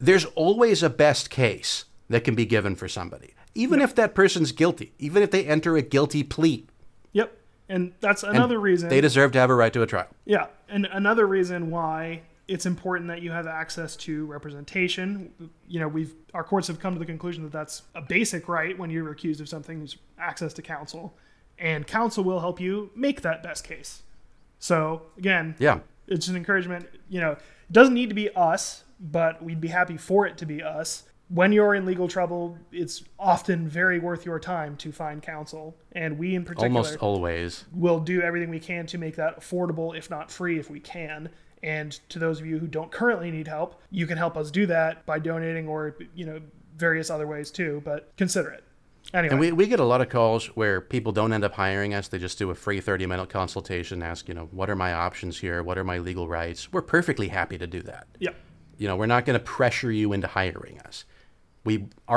There's always a best case that can be given for somebody, even if that person's guilty, even if they enter a guilty plea. Yep. And that's another reason. They deserve to have a right to a trial. Yeah, and another reason why it's important that you have access to representation. You know, we've our courts have come to the conclusion that that's a basic right when you're accused of something is access to counsel, and counsel will help you make that best case. So again, Yeah. it's an encouragement. You know, it doesn't need to be us, but we'd be happy for it to be us. When you're in legal trouble, it's often very worth your time to find counsel, and we in particular Almost always. we'll do everything we can to make that affordable, if not free, if we can. And to those of you who don't currently need help, you can help us do that by donating or you know various other ways too. But consider it. Anyway, And we, we get a lot of calls where people don't end up hiring us. They just do a free 30 minute consultation, ask, you know, what are my options here? What are my legal rights? We're perfectly happy to do that. yeah, You know, we're not going to pressure you into hiring us. We, our